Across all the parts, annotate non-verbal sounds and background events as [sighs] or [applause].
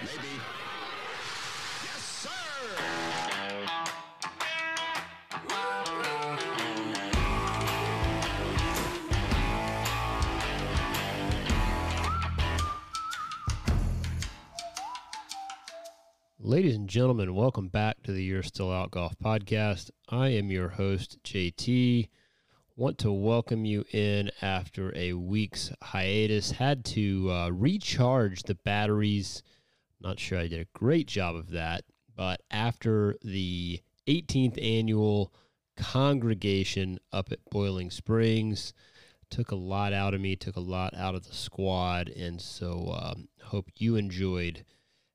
Maybe. Yes, sir! Ladies and gentlemen, welcome back to the You're Still Out Golf podcast. I am your host, JT. Want to welcome you in after a week's hiatus. Had to uh, recharge the batteries. Not sure I did a great job of that, but after the 18th annual congregation up at Boiling Springs, took a lot out of me, took a lot out of the squad, and so um, hope you enjoyed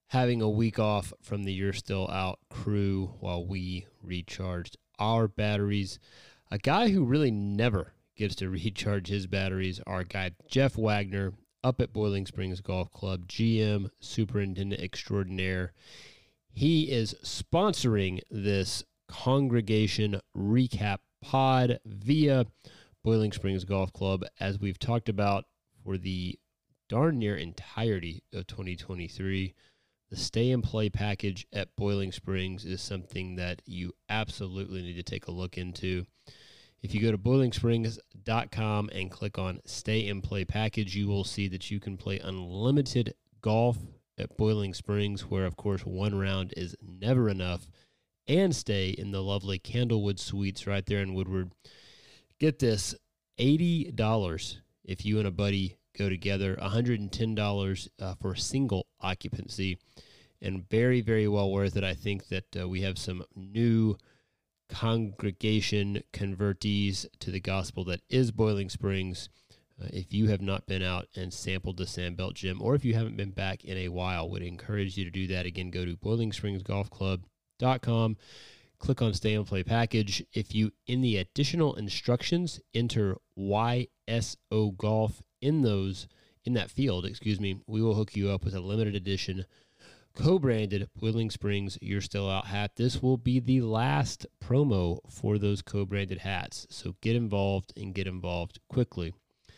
having a week off from the You're Still Out crew while we recharged our batteries. A guy who really never gets to [laughs] recharge his batteries, our guy Jeff Wagner up at Boiling Springs Golf Club, GM, Superintendent Extraordinaire. He is sponsoring this congregation recap pod via Boiling Springs Golf Club, as we've talked about for the darn near entirety of 2023. The stay and play package at Boiling Springs is something that you absolutely need to take a look into. If you go to boilingsprings.com and click on stay and play package, you will see that you can play unlimited golf at Boiling Springs, where, of course, one round is never enough, and stay in the lovely Candlewood Suites right there in Woodward. Get this $80 if you and a buddy go together, $110 uh, for a single occupancy, and very, very well worth it. I think that uh, we have some new congregation convertees to the gospel that is Boiling Springs. Uh, if you have not been out and sampled the Sandbelt Gym, or if you haven't been back in a while, would encourage you to do that. Again, go to boilingspringsgolfclub.com, click on Stay and Play Package. If you, in the additional instructions, enter YSO Golf in those in that field, excuse me, we will hook you up with a limited edition co-branded Boiling Springs You're Still Out hat. This will be the last promo for those co-branded hats. So get involved and get involved quickly. A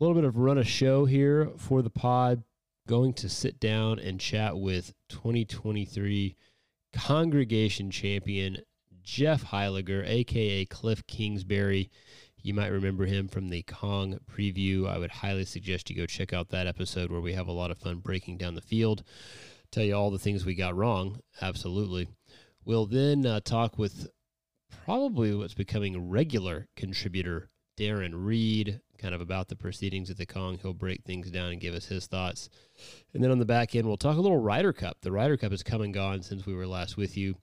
little bit of run a show here for the pod. Going to sit down and chat with 2023 congregation champion Jeff Heiliger, aka Kliff Kingsbury. You might remember him from the Cong preview. I would highly suggest you go check out that episode where we have a lot of fun breaking down the field. Tell you all the things we got wrong. Absolutely. We'll then uh, talk with probably what's becoming a regular contributor, Daren Reed, kind of about the proceedings at the Cong. He'll break things down and give us his thoughts. And then on the back end, we'll talk a little Ryder Cup. The Ryder Cup has come and gone since we were last with you.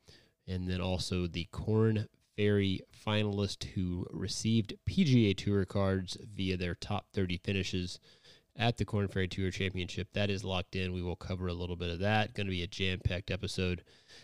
And then also the Korn Ferry finalist who received PGA Tour cards via their top 30 finishes at the Korn Ferry Tour Championship. That is locked in. We will cover a little bit of that. Going to be a jam packed episode.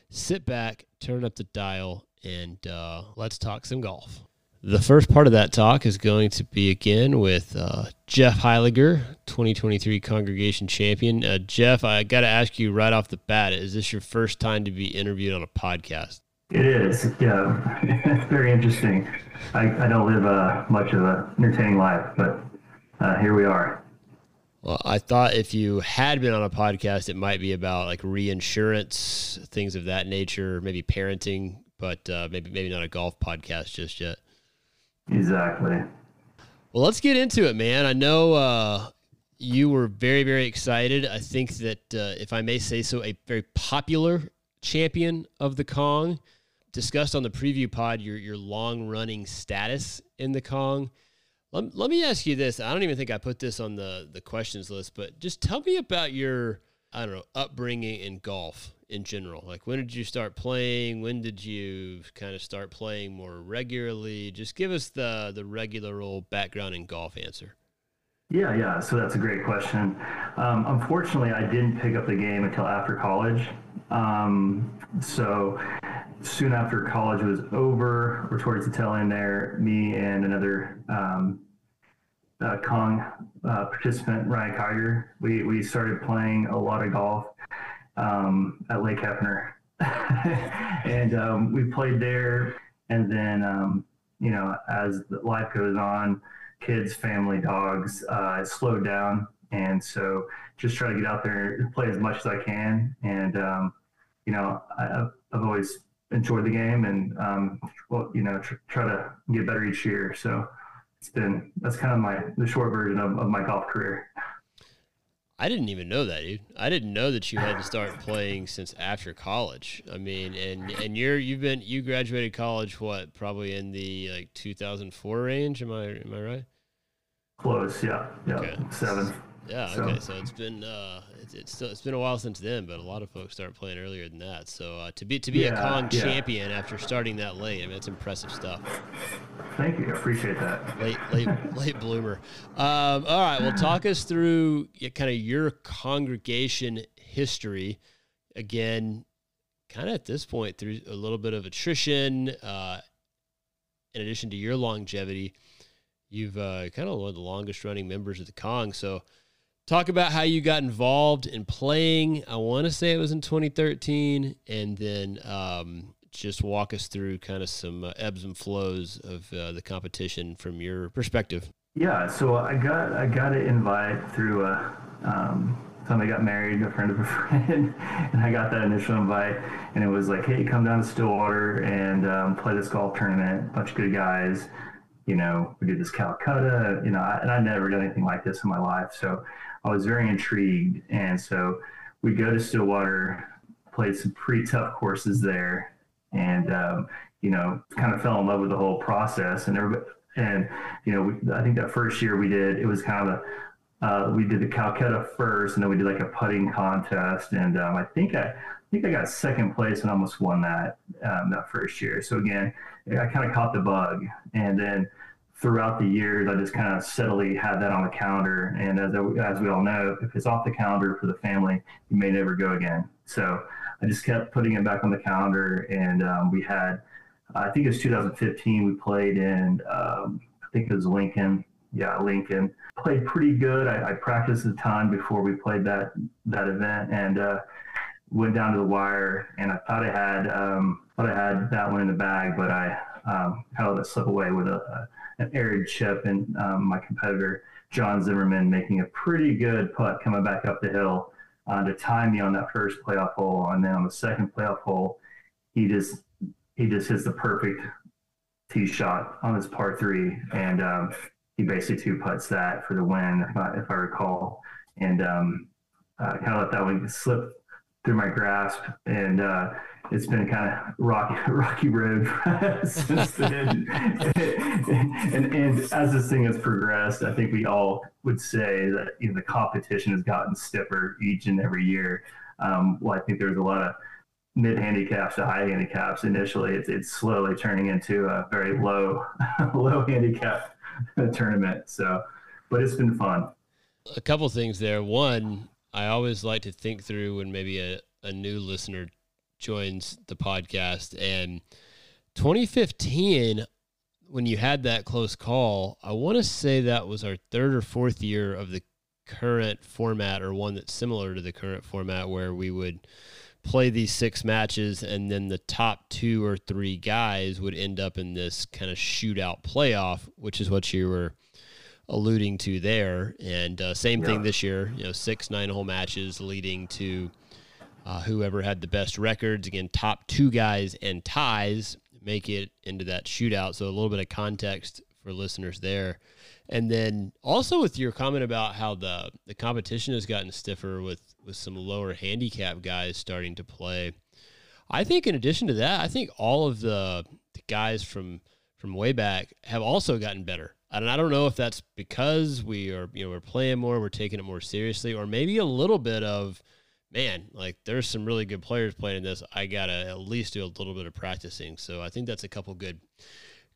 Sit back, turn up the dial, and uh, let's talk some golf. The first part of that talk is going to be again with uh, Jeff Heiliger, 2023 Congregation Champion. Uh, Jeff, I got to ask you right off the bat is this your first time to be interviewed on a podcast? It is, yeah. [laughs] very interesting. I, I don't live uh, much of an entertaining life, but uh, here we are. Well, I thought if you had been on a podcast, it might be about like reinsurance, things of that nature, maybe parenting, but uh, maybe maybe not a golf podcast just yet. Exactly. Well, let's get into it, man. I know uh, you were very very excited. I think that uh, if I may say so, a very popular champion of the Cong. Discussed on the preview pod your your long running status in the Cong. Let, let me ask you this. I don't even think I put this on the, the questions list, but just tell me about your, I don't know, upbringing in golf in general. Like, when did you start playing? When did you kind of start playing more regularly? Just give us the, the regular old background in golf answer. Yeah, yeah. So that's a great question. Um, unfortunately, I didn't pick up the game until after college. Um, so soon after college was over, or towards the tail end there, me and another um, uh, Cong uh, participant, Ryan Kiger, we, we started playing a lot of golf um, at Lake Hefner. [laughs] and um, we played there. And then, um, you know, as life goes on, kids, family, dogs, uh, it slowed down. and so just try to get out there and play as much as I can. And um, you know, I, have always enjoyed the game, and um, well, you know, tr- try to get better each year. So it's been that's kind of my the short version of, of my golf career. I didn't even know that, dude. I didn't know that you had to start playing since after college. I mean, and and you're you've been you graduated college what probably in the like 2004 range. Am I am I right? Close, yeah, yeah, okay. seven. Yeah, okay. So, so it's been uh, it's it's, still, it's been a while since then, but a lot of folks start playing earlier than that. So uh, to be to be yeah, a Cong yeah. champion after starting that late, I mean, it's impressive stuff. Thank you, I appreciate that. Late late [laughs] late bloomer. Um, all right, well, talk us through kind of your congregation history. Again, kind of at this point through a little bit of attrition. Uh, in addition to your longevity, you've uh, kind of one of the longest running members of the Cong. So talk about how you got involved in playing. I want to say it was in 2013, and then um, just walk us through kind of some uh, ebbs and flows of uh, the competition from your perspective. Yeah, so I got I got an invite through a uh, um, somebody got married, a friend of a [laughs] friend, and I got that initial invite, and it was like, hey, come down to Stillwater and um, play this golf tournament. Bunch of good guys. You know, we did this Calcutta. You know, I, and I'd never done anything like this in my life, so I was very intrigued. And so we go to Stillwater, played some pretty tough courses there, and um, you know, kind of fell in love with the whole process. And everybody, and you know, we, I think that first year we did it was kind of a uh, we did the Calcutta first, and then we did like a putting contest, and um, I think I, I think I got second place and almost won that um, that first year. So again, I kind of caught the bug, and then throughout the years, I just kind of steadily had that on the calendar. And as, as we all know, if it's off the calendar for the family, you may never go again. So I just kept putting it back on the calendar. And um, we had, I think it was 2015, we played in, um, I think it was Lincoln. Yeah, Lincoln. Played pretty good. I, I, practiced a ton before we played that that event, and uh, went down to the wire. And I thought I had um, thought I had that one in the bag, but I um, kind of let it slip away with a, a arid chip, and um, my competitor John Zimmerman making a pretty good putt coming back up the hill uh, to tie me on that first playoff hole, and then on the second playoff hole, he just he just hits the perfect tee shot on his par three, and um, he basically two putts that for the win, if I, if I recall, and um, uh, kind of let that one slip through my grasp, and uh, it's been a kind of rocky [laughs] rocky road [laughs] since then. [laughs] and, and as this thing has progressed, I think we all would say that you know the competition has gotten stiffer each and every year. Um, well, I think there's a lot of mid handicaps to high handicaps. Initially, it's it's slowly turning into a very low low handicap tournament. So, but it's been fun. A couple things there. One, I always like to think through when maybe a, a new listener joins the podcast. And 2015, when you had that close call, I want to say that was our third or fourth year of the current format, or one that's similar to the current format, where we would play these six matches and then the top two or three guys would end up in this kind of shootout playoff, which is what you were alluding to there. And uh, same yeah. thing this year, you know, six nine hole matches leading to uh, whoever had the best records, again, top two guys and ties make it into that shootout. So a little bit of context for listeners there. And then also with your comment about how the, the competition has gotten stiffer with, with some lower handicap guys starting to play. I think in addition to that, I think all of the, the guys from from way back have also gotten better. And I don't know if that's because we are, you know, we're playing more, we're taking it more seriously, or maybe a little bit of man, like there's some really good players playing this. I gotta at least do a little bit of practicing. So I think that's a couple good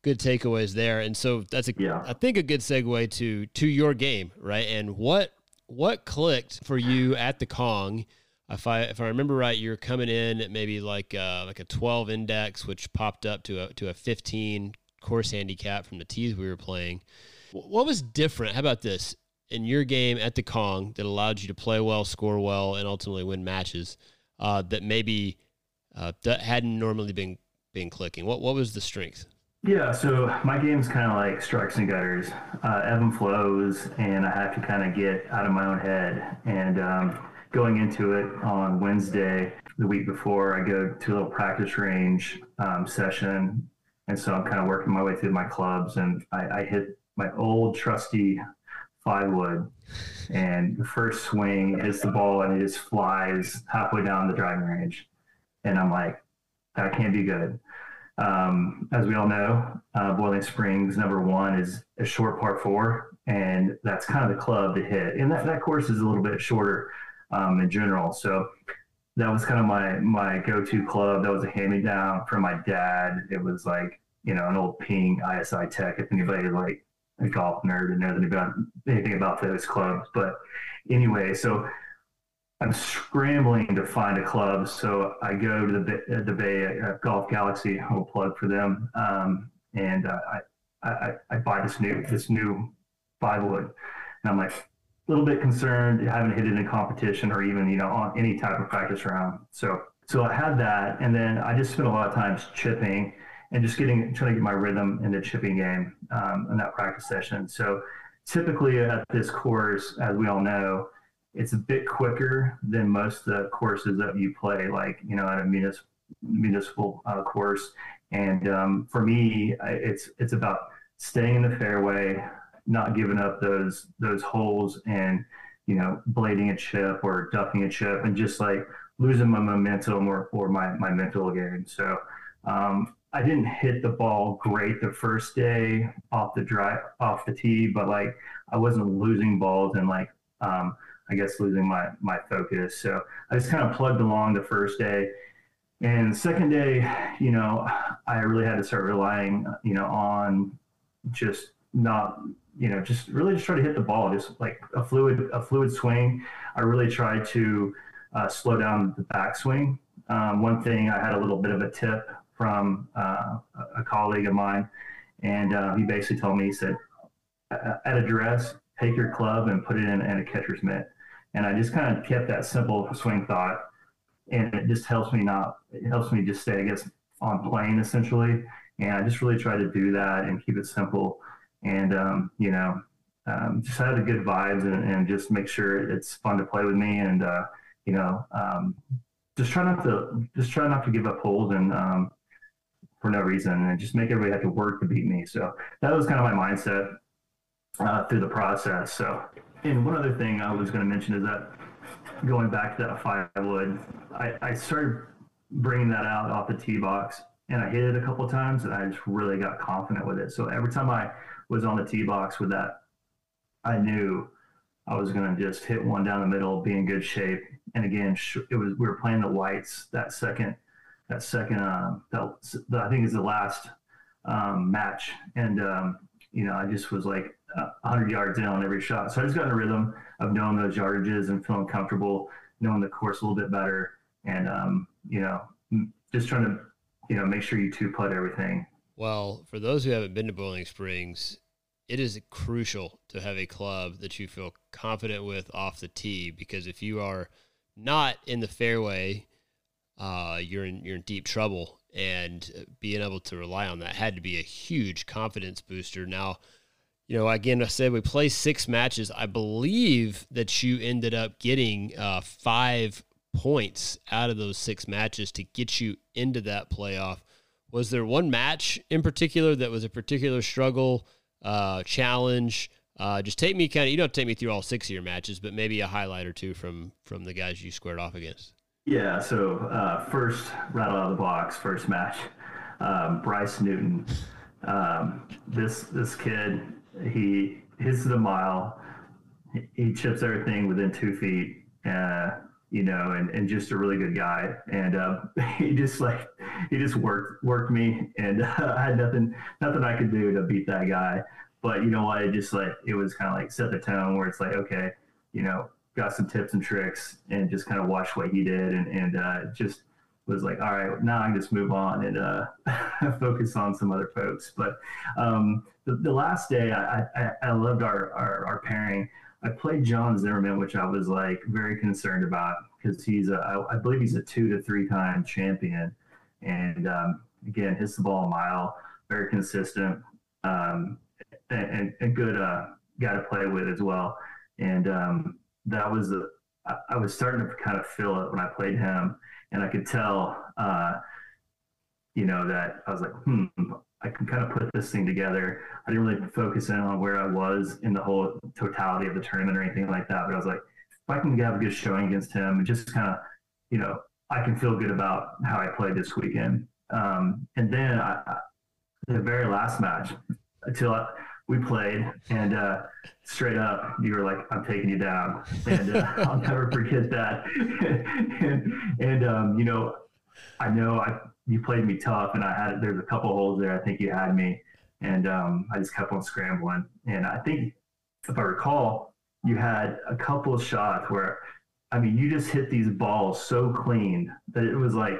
good takeaways there. And so that's a yeah. I think a good segue to to your game, right? And what what clicked for you at the Cong? If I if I remember right, you're coming in at maybe like uh, like a 12 index, which popped up to a to a 15 course handicap from the tees we were playing. What was different? How about this? In your game at the Cong that allowed you to play well, score well, and ultimately win matches uh, that maybe uh, hadn't normally been been clicking? What what was the strength? Yeah, so my game's kind of like strikes and gutters, uh, ebb and flows, and I have to kind of get out of my own head. And um, going into it on Wednesday, the week before, I go to a little practice range um, session, and so I'm kind of working my way through my clubs, and I, I hit my old trusty five wood, and the first swing hits the ball, and it just flies halfway down the driving range, and I'm like, that can't be good. Um, as we all know, uh, Boiling Springs number one is a short par four, and that's kind of the club to hit. And that, that course is a little bit shorter um, in general. So that was kind of my my go-to club. That was a hand-me-down from my dad. It was like you know an old Ping ISI Tech. If anybody like a golf nerd and knows about anything about those clubs, but anyway, so I'm scrambling to find a club, so I go to the the Bay uh, Golf Galaxy. I'll plug for them, um, and uh, I, I I buy this new this new five wood, and I'm like a little bit concerned. I haven't hit it in competition or even you know on any type of practice round. So so I had that, and then I just spent a lot of times chipping and just getting trying to get my rhythm in the chipping game um, in that practice session. So typically at this course, as we all know it's a bit quicker than most of the courses that you play, like you know at a municipal municipal uh, course. And um, for me, it's it's about staying in the fairway, not giving up those those holes, and you know blading a chip or ducking a chip, and just like losing my momentum or, or my my mental game. So. Um, I didn't hit the ball great the first day off the drive off the tee, but like I wasn't losing balls and like um, I guess losing my my focus. So I just kind of plugged along the first day. And second day, you know, I really had to start relying, you know, on just not, you know, just really just try to hit the ball, just like a fluid, a fluid swing. I really tried to uh, slow down the backswing. Um, one thing I had a little bit of a tip from uh, a colleague of mine, and uh, he basically told me, he said, at address, take your club and put it in, in a catcher's mitt. And I just kind of kept that simple swing thought, and it just helps me not. It helps me just stay, I guess, on plane essentially. And I just really try to do that and keep it simple, and um, you know, um, just have the good vibes and, and, just make sure it's fun to play with me, and uh, you know, um, just try not to just try not to give up holes and um, for no reason, and just make everybody have to work to beat me. So that was kind of my mindset uh, through the process. So and one other thing I was going to mention is that going back to that five wood, I, I started bringing that out off the tee box and I hit it a couple of times and I just really got confident with it. So every time I was on the tee box with that, I knew I was going to just hit one down the middle, be in good shape. And again, it was we were playing the whites that second, that second, uh, I think is the last um, match, and um, you know I just was like, 100 yards in on every shot. So I just got in a rhythm of knowing those yardages and feeling comfortable, knowing the course a little bit better, and um, you know, just trying to you know make sure you two putt everything. Well, for those who haven't been to Boiling Springs, it is crucial to have a club that you feel confident with off the tee because if you are not in the fairway, uh, you're in you're in deep trouble. And being able to rely on that had to be a huge confidence booster. Now, you know, again, I said we play six matches. I believe that you ended up getting uh, five points out of those six matches to get you into that playoff. Was there one match in particular that was a particular struggle, uh, challenge? Uh, just take me kind of. You don't take me through all six of your matches, but maybe a highlight or two from from the guys you squared off against. Yeah. So uh, first, right out of the box, first match, um, Bryce Newton. Um, this this kid he hits the mile. He chips everything within two feet. Uh, you know, and, and just a really good guy. And uh, [laughs] he just like he just worked worked me, and uh, [laughs] I had nothing nothing I could do to beat that guy. But you know what? It just like it was kind of like set the tone where it's like okay, you know, got some tips and tricks, and just kind of watch what he did, and and uh, just was like, all right, now I can just move on and uh, [laughs] focus on some other folks. But um, the, the, last day, I, I, I loved our, our, our, pairing. I played John Zimmerman, which I was like very concerned about because he's a, I believe he's a two to three time champion. And um, again, hits the ball a mile. very consistent, um, and, and good uh, guy to play with as well. And um, that was I, I, was starting to kind of feel it when I played him, and I could tell, uh, you know, that I was like, hmm, I can kind of put this thing together. I didn't really focus in on where I was in the whole totality of the tournament or anything like that, but I was like, if I can have a good showing against him, and just kind of, you know, I can feel good about how I played this weekend. Um, and then I, I, the very last match, until I, we played, and uh, straight up, you were like, "I'm taking you down," and uh, [laughs] I'll never forget that. [laughs] and, and um, you know, I know I you played me tough, and I had there's a couple holes there. I think you had me, and um, I just kept on scrambling. And I think, if I recall, you had a couple of shots where, I mean, you just hit these balls so clean that it was like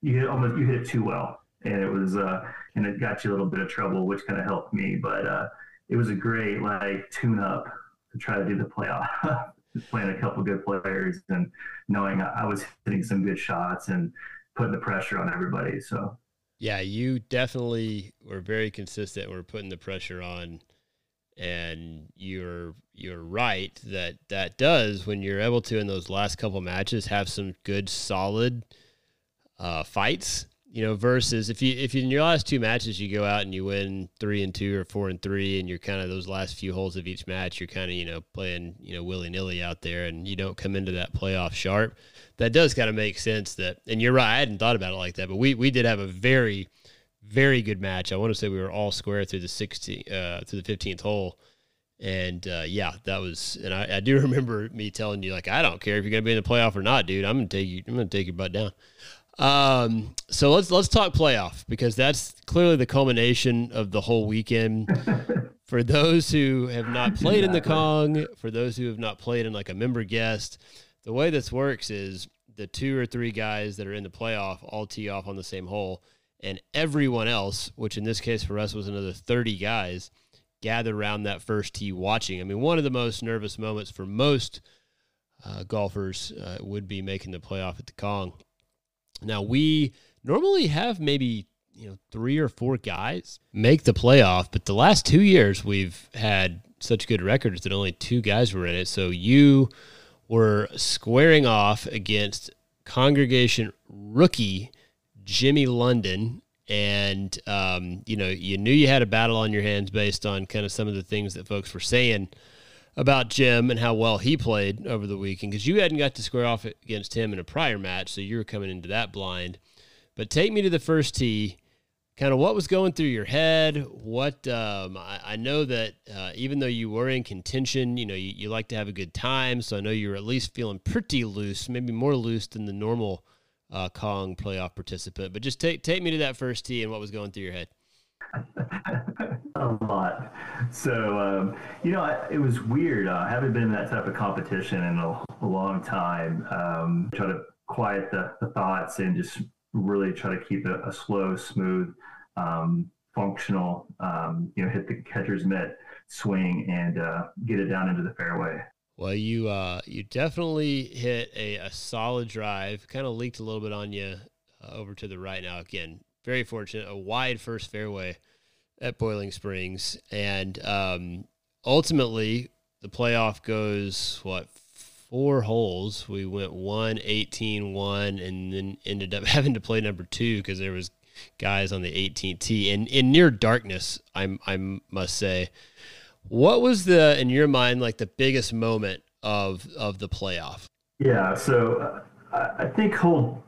you hit almost you hit it too well, and it was uh, and it got you a little bit of trouble, which kind of helped me, but. Uh, it was a great like tune up to try to do the playoff. [laughs] Playing a couple good players and knowing I was hitting some good shots and putting the pressure on everybody. So yeah, you definitely were very consistent. We're putting the pressure on, and you're you're right that that does when you're able to in those last couple matches have some good solid uh, fights you know, versus if you if you, in your last two matches you go out and you win three and two or four and three, and you're kind of those last few holes of each match, you're kind of you know playing you know willy nilly out there, and you don't come into that playoff sharp. That does kind of make sense. That and you're right, I hadn't thought about it like that, but we we did have a very very good match. I want to say we were all square through the 16 uh, through the 15th hole. And uh, yeah, that was, and I, I, do [laughs] remember me telling you like, I don't care if you're gonna be in the playoff or not, dude. I'm gonna take you. I'm gonna take your butt down. Um, so let's let's talk playoff because that's clearly the culmination of the whole weekend. [laughs] for those who have not played in the Cong, for those who have not played in like a member guest, the way this works is the two or three guys that are in the playoff all tee off on the same hole, and everyone else, which in this case for us was another 30 guys, gather around that first tee watching. I mean, one of the most nervous moments for most uh, golfers uh, would be making the playoff at the Cong. Now we normally have maybe you know three or four guys make the playoff, but the last two years we've had such good records that only two guys were in it. So you were squaring off against congregation rookie Jimmy London. And, um, you know, you knew you had a battle on your hands based on kind of some of the things that folks were saying about Jim and how well he played over the weekend because you hadn't got to square off against him in a prior match, so you were coming into that blind. But take me to the first tee. Kind of what was going through your head? What um, I, I, know that uh, even though you were in contention, you know you, you like to have a good time. So I know you were at least feeling pretty loose, maybe more loose than the normal uh, Cong playoff participant. But just take take me to that first tee and what was going through your head. [laughs] a lot. So, um, you know, I, it was weird. Uh, I haven't been in that type of competition in a, a long time. Um, try to quiet the, the, thoughts and just really try to keep it a slow, smooth, um, functional, um, you know, hit the catcher's mitt swing and uh, get it down into the fairway. Well, you uh, you definitely hit a, a solid drive. Kind of leaked a little bit on you uh, over to the right. Now, again, very fortunate, a wide first fairway at Boiling Springs, and um, ultimately the playoff goes what four holes. We went one, 18, one, and then ended up [laughs] having to play number two because there was guys on the 18th tee and in near darkness. I'm I must say, what was the in your mind like the biggest moment of of the playoff? Yeah, so uh, I think hole.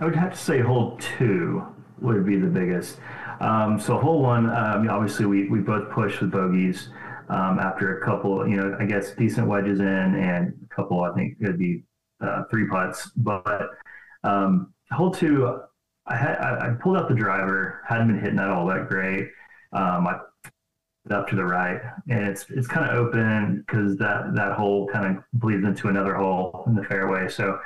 I would have to say hole two would be the biggest. Um, so hole one, um, obviously we, we both pushed with bogeys um, after a couple, you know, I guess decent wedges in and a couple, I think it'd be uh, three putts. But um, hole two, I had I, I, pulled out the driver, hadn't been hitting that all that great. Um, I up to the right, and it's it's kind of open because that that hole kind of bleeds into another hole in the fairway. So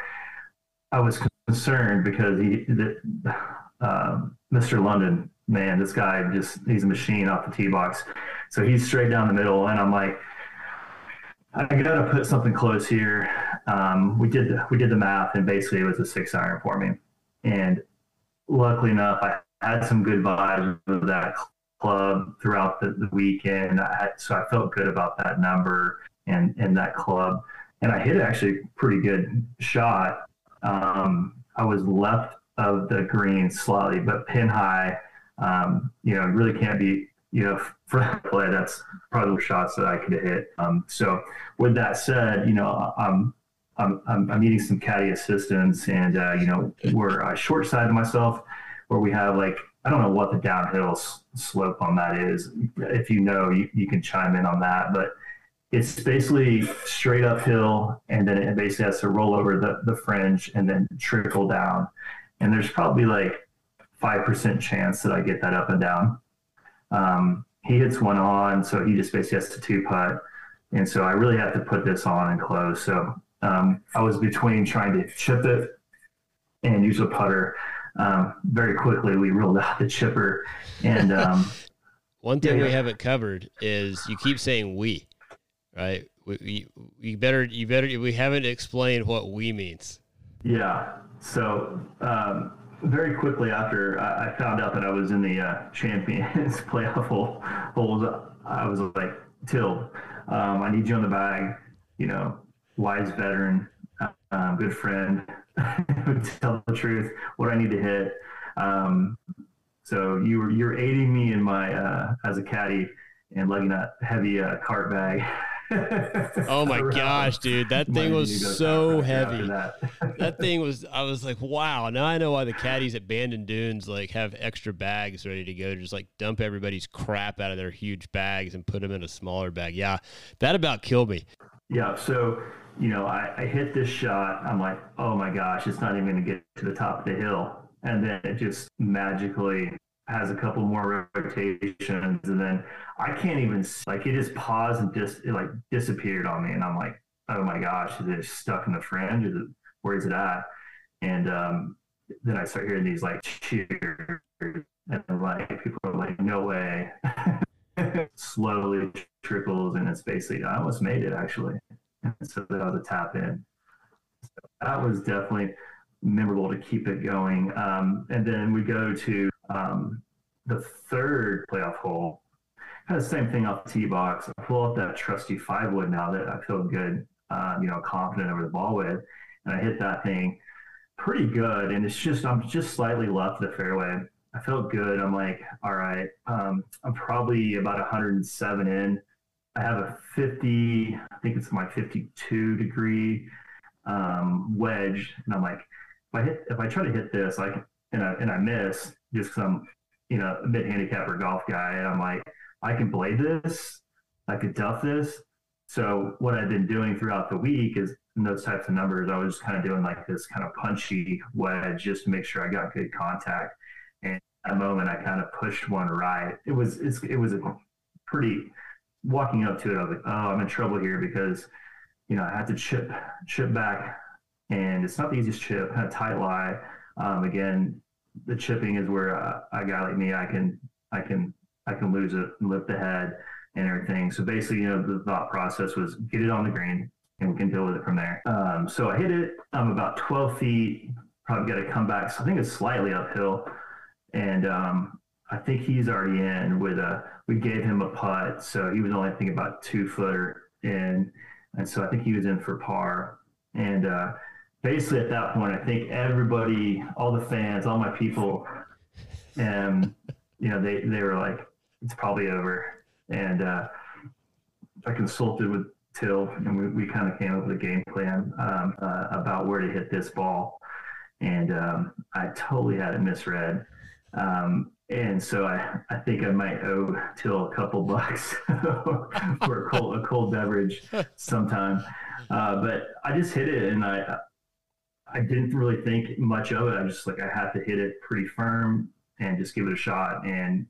I was concerned because he the, [sighs] um, Mr. London, man, this guy just he's a machine off the tee box. So he's straight down the middle, and I'm like, I got to put something close here. Um, we did we did the math, and basically it was a six iron for me. And luckily enough, I had some good vibes of that club throughout the, the weekend. I had, so I felt good about that number and, and that club. And I hit actually pretty good shot. Um, I was left of the green slightly, but pin high. Um, you know, really can't be, you know, [laughs] for play. That's probably the shots that I could have hit. Um, so with that said, you know, I'm, I'm, I'm, needing some caddy assistance and, uh, you know, we're uh, short side of myself where we have like I don't know what the downhill s- slope on that is. If you know, you, you can chime in on that. But it's basically straight uphill, and then it basically has to roll over the, the fringe and then trickle down. And there's probably like five percent chance that I get that up and down. Um, he hits one on, so he just basically has to two putt, and so I really have to put this on and close. So um, I was between trying to chip it and use a putter um, very quickly we ruled out the chipper. And um, [laughs] one thing yeah, we yeah. haven't covered is you keep saying we, right? We, we, you better you better we haven't explained what we means. yeah, so um, very quickly after I found out that I was in the uh, Champions [laughs] playoff hole, holes, I was like, Till, um, I need you on the bag. You know, wise veteran, um, good friend. [laughs] tell the truth, what I need to hit. Um, so you were you're aiding me in my uh, as a caddy and lugging a heavy uh, cart bag. [laughs] Oh my [laughs] gosh, dude, that thing was need to go so heavy. That. [laughs] That thing was. I was like, wow. Now I know why the caddies at Bandon Dunes like have extra bags ready to go to just like dump everybody's crap out of their huge bags and put them in a smaller bag. Yeah, that about killed me. Yeah. So, you know, I, I hit this shot. I'm like, oh my gosh, it's not even going to get to the top of the hill. And then it just magically has a couple more rotations. And then I can't even, like, it just paused and just, it like disappeared on me. And I'm like, oh my gosh, is it stuck in the fringe? Is it, where is it at? And um, then I start hearing these like cheers. And like, people are like, no way. [laughs] Slowly trickles. And it's basically, I almost made it actually. And so that was a tap in. So that was definitely memorable to keep it going. Um, and then we go to um, the third playoff hole. Kind of the same thing off the tee box. I pull out that trusty five wood now that I feel good, um, you know, confident over the ball with, and I hit that thing pretty good. And it's just I'm just slightly left of the fairway. I felt good. I'm like, all right, um, I'm probably about 107 in. I have a 50, I think it's my 52 degree um, wedge, and I'm like, if I hit, if I try to hit this, like, and I and I miss, just some, you know, a mid handicapper golf guy, and I'm like, I can blade this, I could duff this. So what I've been doing throughout the week is in those types of numbers, I was just kind of doing like this kind of punchy wedge just to make sure I got good contact. And at that moment, I kind of pushed one right. It was it's, it was a pretty walking up to it. I was like, oh, I'm in trouble here because you know I had to chip chip back, and it's not the easiest chip. Kind of tight lie. Um, again, the chipping is where uh, a guy like me, I can I can I can lose it, and lift the head, and everything. So basically, you know, the thought process was get it on the green, and we can deal with it from there. Um, so I hit it. I'm about 12 feet. Probably got to come back. So I think it's slightly uphill, and um, I think he's already in with a. We gave him a putt, so he was only I think about two footer in, and so I think he was in for par. And uh, basically at that point, I think everybody, all the fans, all my people, and you know, they they were like, it's probably over. And uh, I consulted with Till, and we, we kind of came up with a game plan um, uh, about where to hit this ball. And um, I totally had it misread. Um, and so I, I think I might owe Till a couple bucks [laughs] for a cold, a cold beverage [laughs] sometime. Uh, but I just hit it and I, I didn't really think much of it. I just like, I had to hit it pretty firm and just give it a shot. And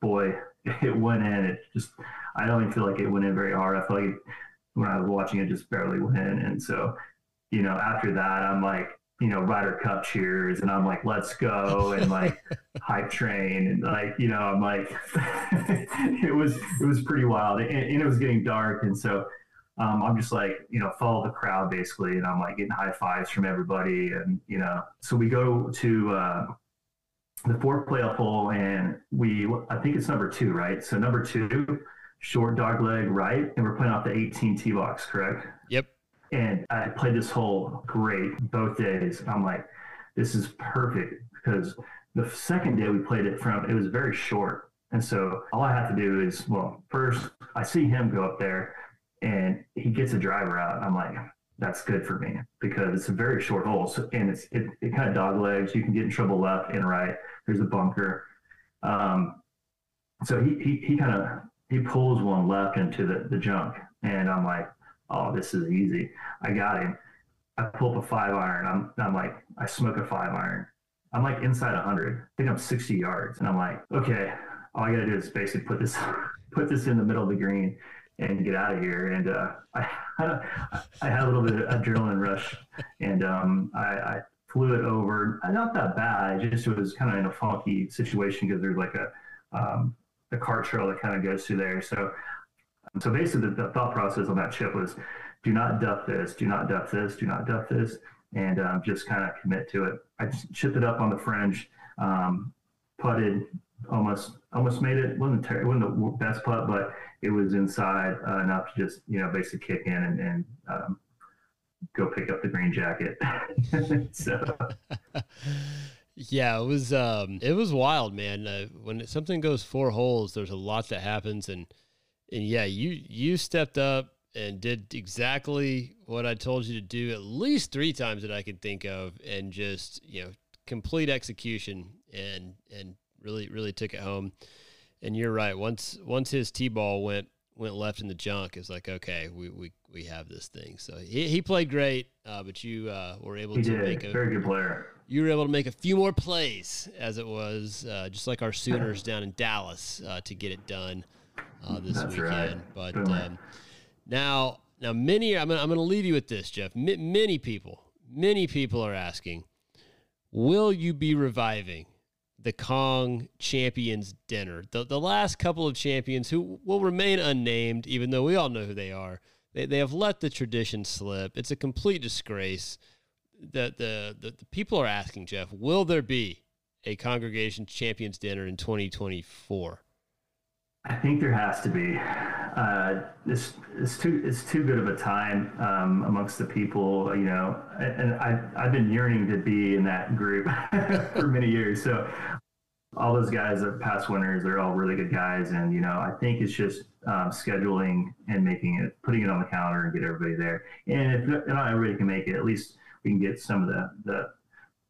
boy, [laughs] it went in. It just, I don't even feel like it went in very hard. I feel like when I was watching it, just barely went in. And so, you know, after that, I'm like, you know, Ryder Cup cheers, and I'm like, let's go, and like [laughs] hype train, and like, you know, I'm like, [laughs] it was it was pretty wild, and, and it was getting dark, and so um, I'm just like, you know, follow the crowd basically, and I'm like getting high fives from everybody, and you know, so we go to uh, the fourth playoff hole, and we I think it's number two, right? So number two, short dog leg right, and we're playing off the 18 tee box, correct? Yep. And I played this hole great both days. I'm like, this is perfect because the second day we played it from it was very short, and so all I have to do is well, first I see him go up there, and he gets a driver out. I'm like, that's good for me because it's a very short hole. So, and it's it, it kind of dog legs. You can get in trouble left and right. There's a bunker. Um, so he he, he kind of he pulls one left into the, the junk, and I'm like, oh, this is easy. I got him. I pull up a five iron. I'm I'm like, I smoke a five iron. I'm like inside 100. I think I'm 60 yards, and I'm like, okay, all I gotta do is basically put this [laughs] put this in the middle of the green and get out of here. And uh, [laughs] I, I had a little bit of adrenaline rush, and um, I, I, flew it over. Not that bad. I just it was kind of in a funky situation because there's like a um, a cart trail that kind of goes through there. So so basically, the, the, thought process on that chip was, do not duck this, do not duck this, do not duck this, and um, just kind of commit to it. I chipped it up on the fringe, um, putted, almost almost made it. wasn't ter- wasn't the best putt, but it was inside uh, enough to just you know basically kick in and, and um, go pick up the green jacket. [laughs] so. yeah, it was um, it was wild, man. Uh, when something goes four holes, there's a lot that happens, and and yeah, you you stepped up and did exactly what I told you to do at least three times that I could think of, and just you know complete execution and and really really took it home. And you're right. Once once his tee ball went went left in the junk, it's like okay, we we, we have this thing. So he, he played great, uh, but you uh, were able he to did. make a very good player. You were able to make a few more plays, as it was uh, just like our Sooners down in Dallas uh, to get it done uh, this That's weekend. right. But um, now now many I'm gonna, I'm going to leave you with this, Jeff. M- many people many people are asking, will you be reviving the Cong Champions Dinner. The, the last couple of champions who will remain unnamed, even though we all know who they are, they, they have let the tradition slip. It's a complete disgrace. The, the, the, the people are asking, Jeff, will there be a Congregation Champions Dinner in 2024? I think there has to be. Uh, it's, it's too it's too good of a time um, amongst the people, you know. And I I've been yearning to be in that group [laughs] for many years. So all those guys are past winners. They're all really good guys, and you know I think it's just um, scheduling and making it, putting it on the calendar and get everybody there. And if not everybody can make it, at least we can get some of the the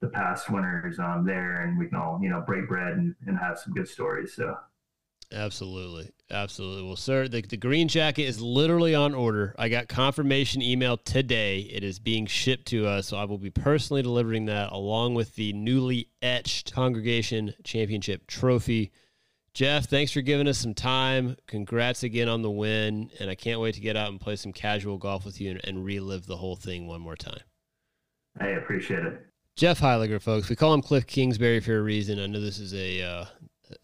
the past winners um, there, and we can all you know break bread and, and have some good stories. So. Absolutely. Absolutely. Well, sir, the, the green jacket is literally on order. I got confirmation email today. It is being shipped to us. So I will be personally delivering that along with the newly etched Congregation Championship trophy. Jeff, thanks for giving us some time. Congrats again on the win. And I can't wait to get out and play some casual golf with you and, and relive the whole thing one more time. I appreciate it. Jeff Heiliger, folks. We call him Kliff Kingsbury for a reason. I know this is a uh,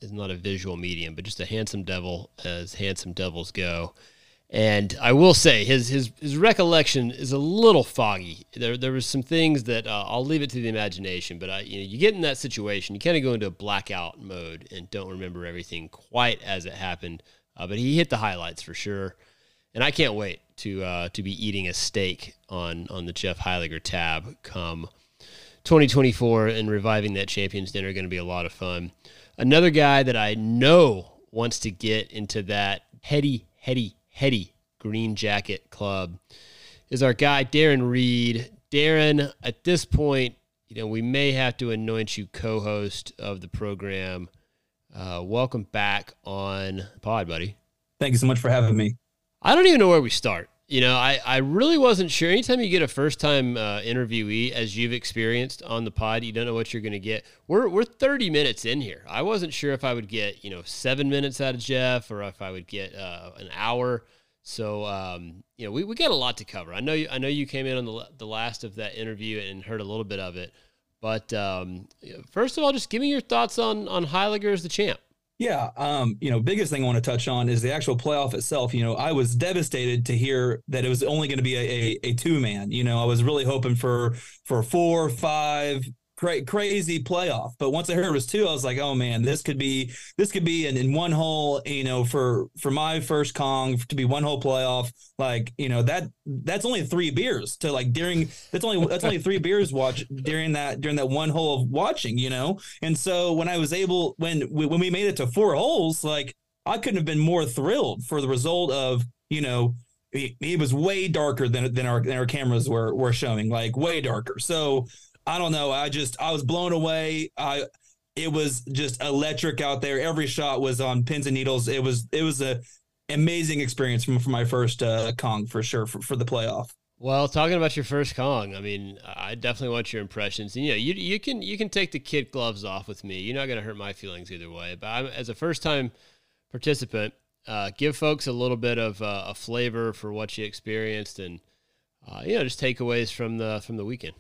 is not a visual medium, but just a handsome devil as handsome devils go. And I will say his his his recollection is a little foggy. There there was some things that uh, I'll leave it to the imagination. But I, you know, you get in that situation, you kind of go into a blackout mode and don't remember everything quite as it happened. Uh, but he hit the highlights for sure, and I can't wait to uh, to be eating a steak on on the Jeff Heiliger tab come 2024 and reviving that Champions Dinner. Going to be a lot of fun. Another guy that I know wants to get into that heady, heady, heady green jacket club is our guy, Daren Reed. Daren, at this point, you know, we may have to anoint you co host of the program. Uh, welcome back on Pod, buddy. Thank you so much for having me. I don't even know where we start. You know, I, I really wasn't sure. Anytime you get a first time uh, interviewee, as you've experienced on the pod, you don't know what you're going to get. We're, we're 30 minutes in here. I wasn't sure if I would get, you know, seven minutes out of Jeff or if I would get uh, an hour. So, um, you know, we, we got a lot to cover. I know you, I know you came in on the, the last of that interview and heard a little bit of it. But um, first of all, just give me your thoughts on, on Heiliger as the champ. Yeah, um, you know, biggest thing I want to touch on is the actual playoff itself. You know, I was devastated to hear that it was only going to be a, a, a two man. You know, I was really hoping for for four, five, cra- crazy playoff. But once I heard it was two, I was like, oh man, this could be this could be in, in one hole. You know, for for my first Cong to be one hole playoff, like you know that that's only three beers to like during that's only that's only three beers watch during that during that one hole of watching. You know, and so when I was able when when we made it to four holes, like I couldn't have been more thrilled for the result of you know it, was way darker than than our than our cameras were were showing, like way darker. So I don't know. I just I was blown away. I it was just electric out there. Every shot was on pins and needles. It was it was a amazing experience from, from my first uh, Cong for sure for, for the playoff. Well, talking about your first Cong, I mean, I definitely want your impressions. And you know, you you can you can take the kid gloves off with me. You're not going to hurt my feelings either way. But I'm, as a first time participant, uh, give folks a little bit of uh, a flavor for what you experienced, and uh, you know, just takeaways from the from the weekend.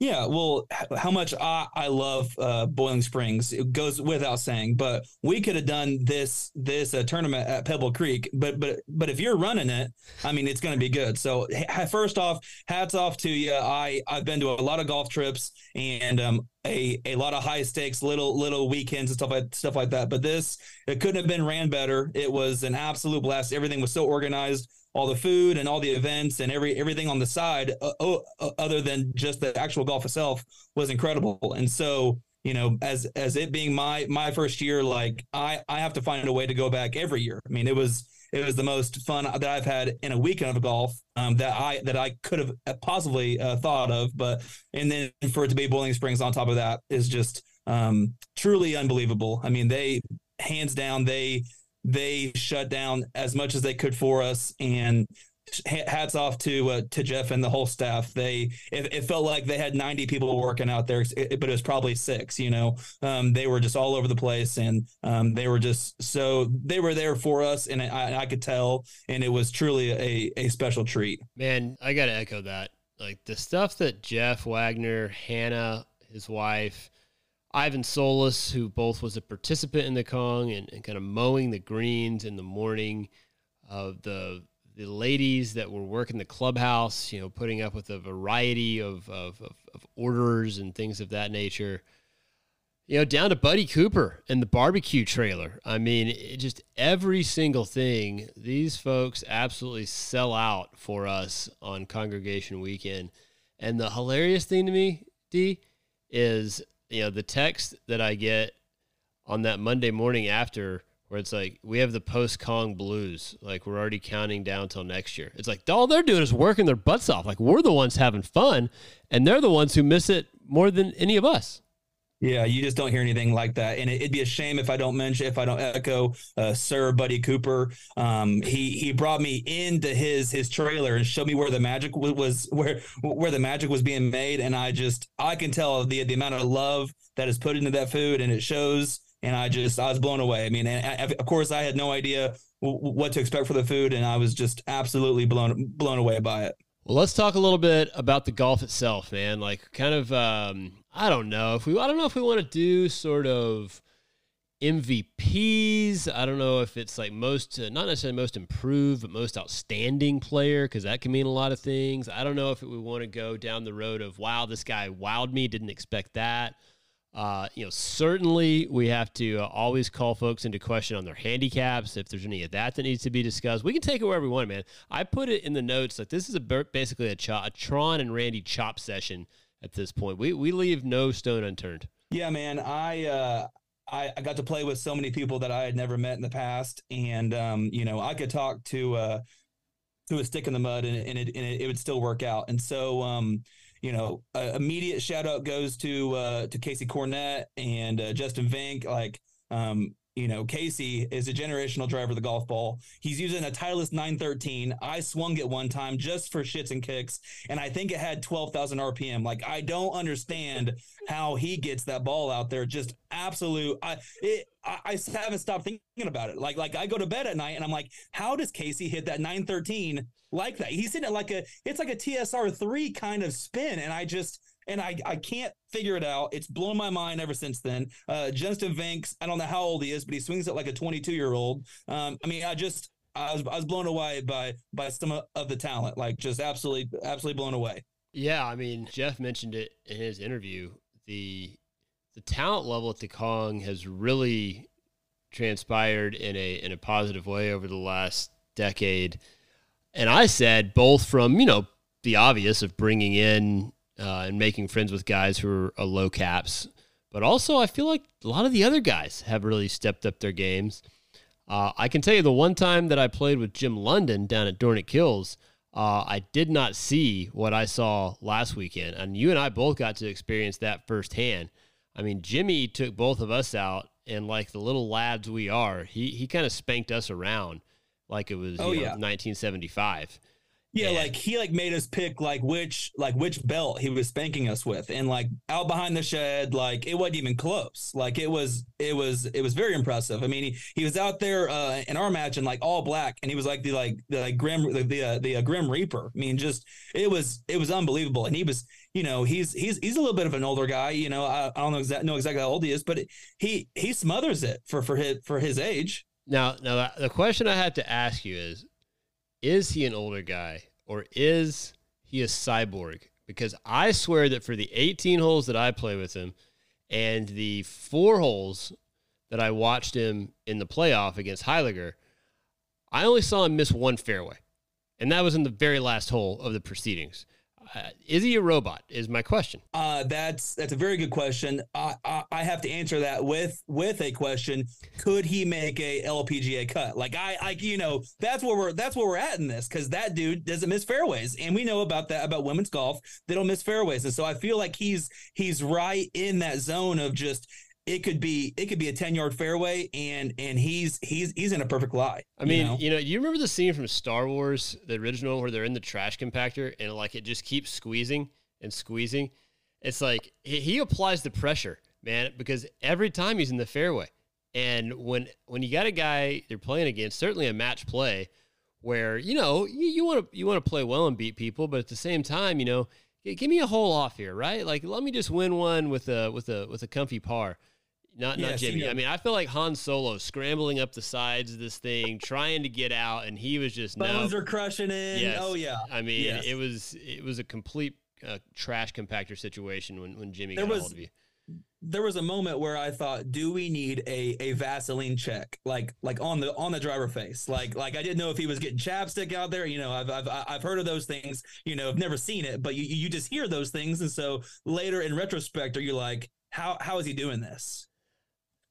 Yeah, well, how much I, I love uh, Boiling Springs it goes without saying. But we could have done this this uh, tournament at Pebble Creek. But but but if you're running it, I mean, it's going to be good. So first off, hats off to you. I I've been to a lot of golf trips and um, a a lot of high stakes little little weekends and stuff like stuff like that. But this it couldn't have been ran better. It was an absolute blast. Everything was so organized all the food and all the events and every everything on the side uh, uh, uh, other than just the actual golf itself was incredible. And so you know as as it being my my first year like i i have to find a way to go back every year. I mean it was it was the most fun that i've had in a weekend of golf um, that i that i could have possibly uh, thought of. But and then for it to be boiling springs on top of that is just um, truly unbelievable. I mean they hands down they they shut down as much as they could for us and hats off to uh, to Jeff and the whole staff. They it, it, felt like they had 90 people working out there, but it was probably six. You know, um, they were just all over the place, and um, they were just so they were there for us, and I, I could tell, and it was truly a a special treat. Man, I got to echo that. Like the stuff that Jeff Wagner, Hannah, his wife, Ivan Solis, who both was a participant in the Cong and, and kind of mowing the greens in the morning. Of uh, the the ladies that were working the clubhouse, you know, putting up with a variety of, of, of, of orders and things of that nature. You know, down to Buddy Cooper and the barbecue trailer. I mean, just every single thing. These folks absolutely sell out for us on congregation weekend. And the hilarious thing to me, D, is you know the text that I get on that Monday morning after where it's like we have the post Cong blues, like we're already counting down till next year. It's like all they're doing is working their butts off. Like we're the ones having fun, and they're the ones who miss it more than any of us. Yeah, you just don't hear anything like that, and it, would be a shame if I don't mention, if I don't echo uh, Sir Buddy Cooper. Um, he he brought me into his his trailer and showed me where the magic was, was where where the magic was being made, and I just I can tell the the amount of love that is put into that food, and it shows. And I just I was blown away. I mean, and of course I had no idea what to expect for the food, and I was just absolutely blown blown away by it. Well, let's talk a little bit about the golf itself, man. Like, kind of, um, I don't know if we, I don't know if we want to do sort of MVPs. I don't know if it's like most, uh, not necessarily most improved, but most outstanding player, because that can mean a lot of things. I don't know if we want to go down the road of, wow, this guy wowed me, didn't expect that. Uh, you know, certainly we have to uh, always call folks into question on their handicaps. If there's any of that that needs to be discussed, we can take it wherever we want, man. I put it in the notes like this is a basically a, a Tron and Randy chop session at this point. We we leave no stone unturned. Yeah, man. I uh, I, I got to play with so many people that I had never met in the past, and um, you know, I could talk to uh, to a stick in the mud, and, and, it, and it, it would still work out. And so, um, you know, uh, immediate shout out goes to uh, to Casey Cornett and uh, Justin Vink. Like, um, you know, Casey is a generational driver of the golf ball. He's using a Titleist 913. I swung it one time just for shits and kicks, and I think it had 12,000 RPM. Like, I don't understand how he gets that ball out there. Just absolute. I it, I, haven't stopped thinking about it. Like, like I go to bed at night and I'm like, how does Casey hit that 913 like that? He's hitting it like a. It's like a TSR three kind of spin, and I just and I, I can't figure it out. It's blown my mind ever since then. Uh, Justin Vanks, I don't know how old he is, but he swings it like a 22 year old. Um, I mean, I just I was I was blown away by by some of the talent, like just absolutely absolutely blown away. Yeah, I mean, Jeff mentioned it in his interview. the the talent level at the Cong has really transpired in a in a positive way over the last decade. And I said both from you know the obvious of bringing in uh, and making friends with guys who are low caps, but also I feel like a lot of the other guys have really stepped up their games. Uh, I can tell you the one time that I played with Jim London down at Dornick Hills, uh, I did not see what I saw last weekend, and you and I both got to experience that firsthand. I mean, Jimmy took both of us out, and like the little lads we are, he he kind of spanked us around like it was Oh, you know, yeah. 1975. Yeah, And- like he like made us pick like which like which belt he was spanking us with, and like out behind the shed, like it wasn't even close. Like it was, it was, it was very impressive. I mean, he, he was out there uh, in our match in like all black, and he was like the like the like grim the the, uh, the uh, grim reaper. I mean, just it was it was unbelievable, and he was you know he's he's he's a little bit of an older guy. You know, I, I don't know exactly know exactly how old he is, but he he smothers it for for his for his age. Now, now the- the question I have to ask you is: Is he an older guy, or is he a cyborg? Because I swear that for the 18 holes that I play with him, and the four holes that I watched him in the playoff against Heilger, I only saw him miss one fairway, and that was in the very last hole of the proceedings. Uh, is he a robot? Is my question. Uh, that's that's a very good question. I, I I have to answer that with with a question. Could he make a LPGA cut? Like I I you know that's where we're that's where we're at in this because that dude doesn't miss fairways, and we know about that about women's golf. They don't miss fairways, and so I feel like he's he's right in that zone of just it could be it could be a ten yard fairway, and and he's he's he's in a perfect lie. I mean, you know? you know, you remember the scene from Star Wars, the original, where they're in the trash compactor and like it just keeps squeezing and squeezing. It's like he, he applies the pressure, man, because every time he's in the fairway, and when when you got a guy they're playing against, certainly a match play, where you know you want to you want to play well and beat people, but at the same time, you know, give me a hole off here, right? Like let me just win one with a with a with a comfy par. Not not Jimmy. I mean, I feel like Han Solo scrambling up the sides of this thing, trying to get out, and he was just no. bones are crushing in. Yes. Oh yeah. I mean, Yes. it was it was a complete uh, trash compactor situation when when Jimmy There got was- hold of you. there was a moment where I thought, do we need a a Vaseline check, like like on the on the driver face, like like I didn't know if he was getting chapstick out there. You know, I've I've I've heard of those things. You know, I've never seen it, but you you just hear those things, and so later in retrospect, are you like, how how is he doing this?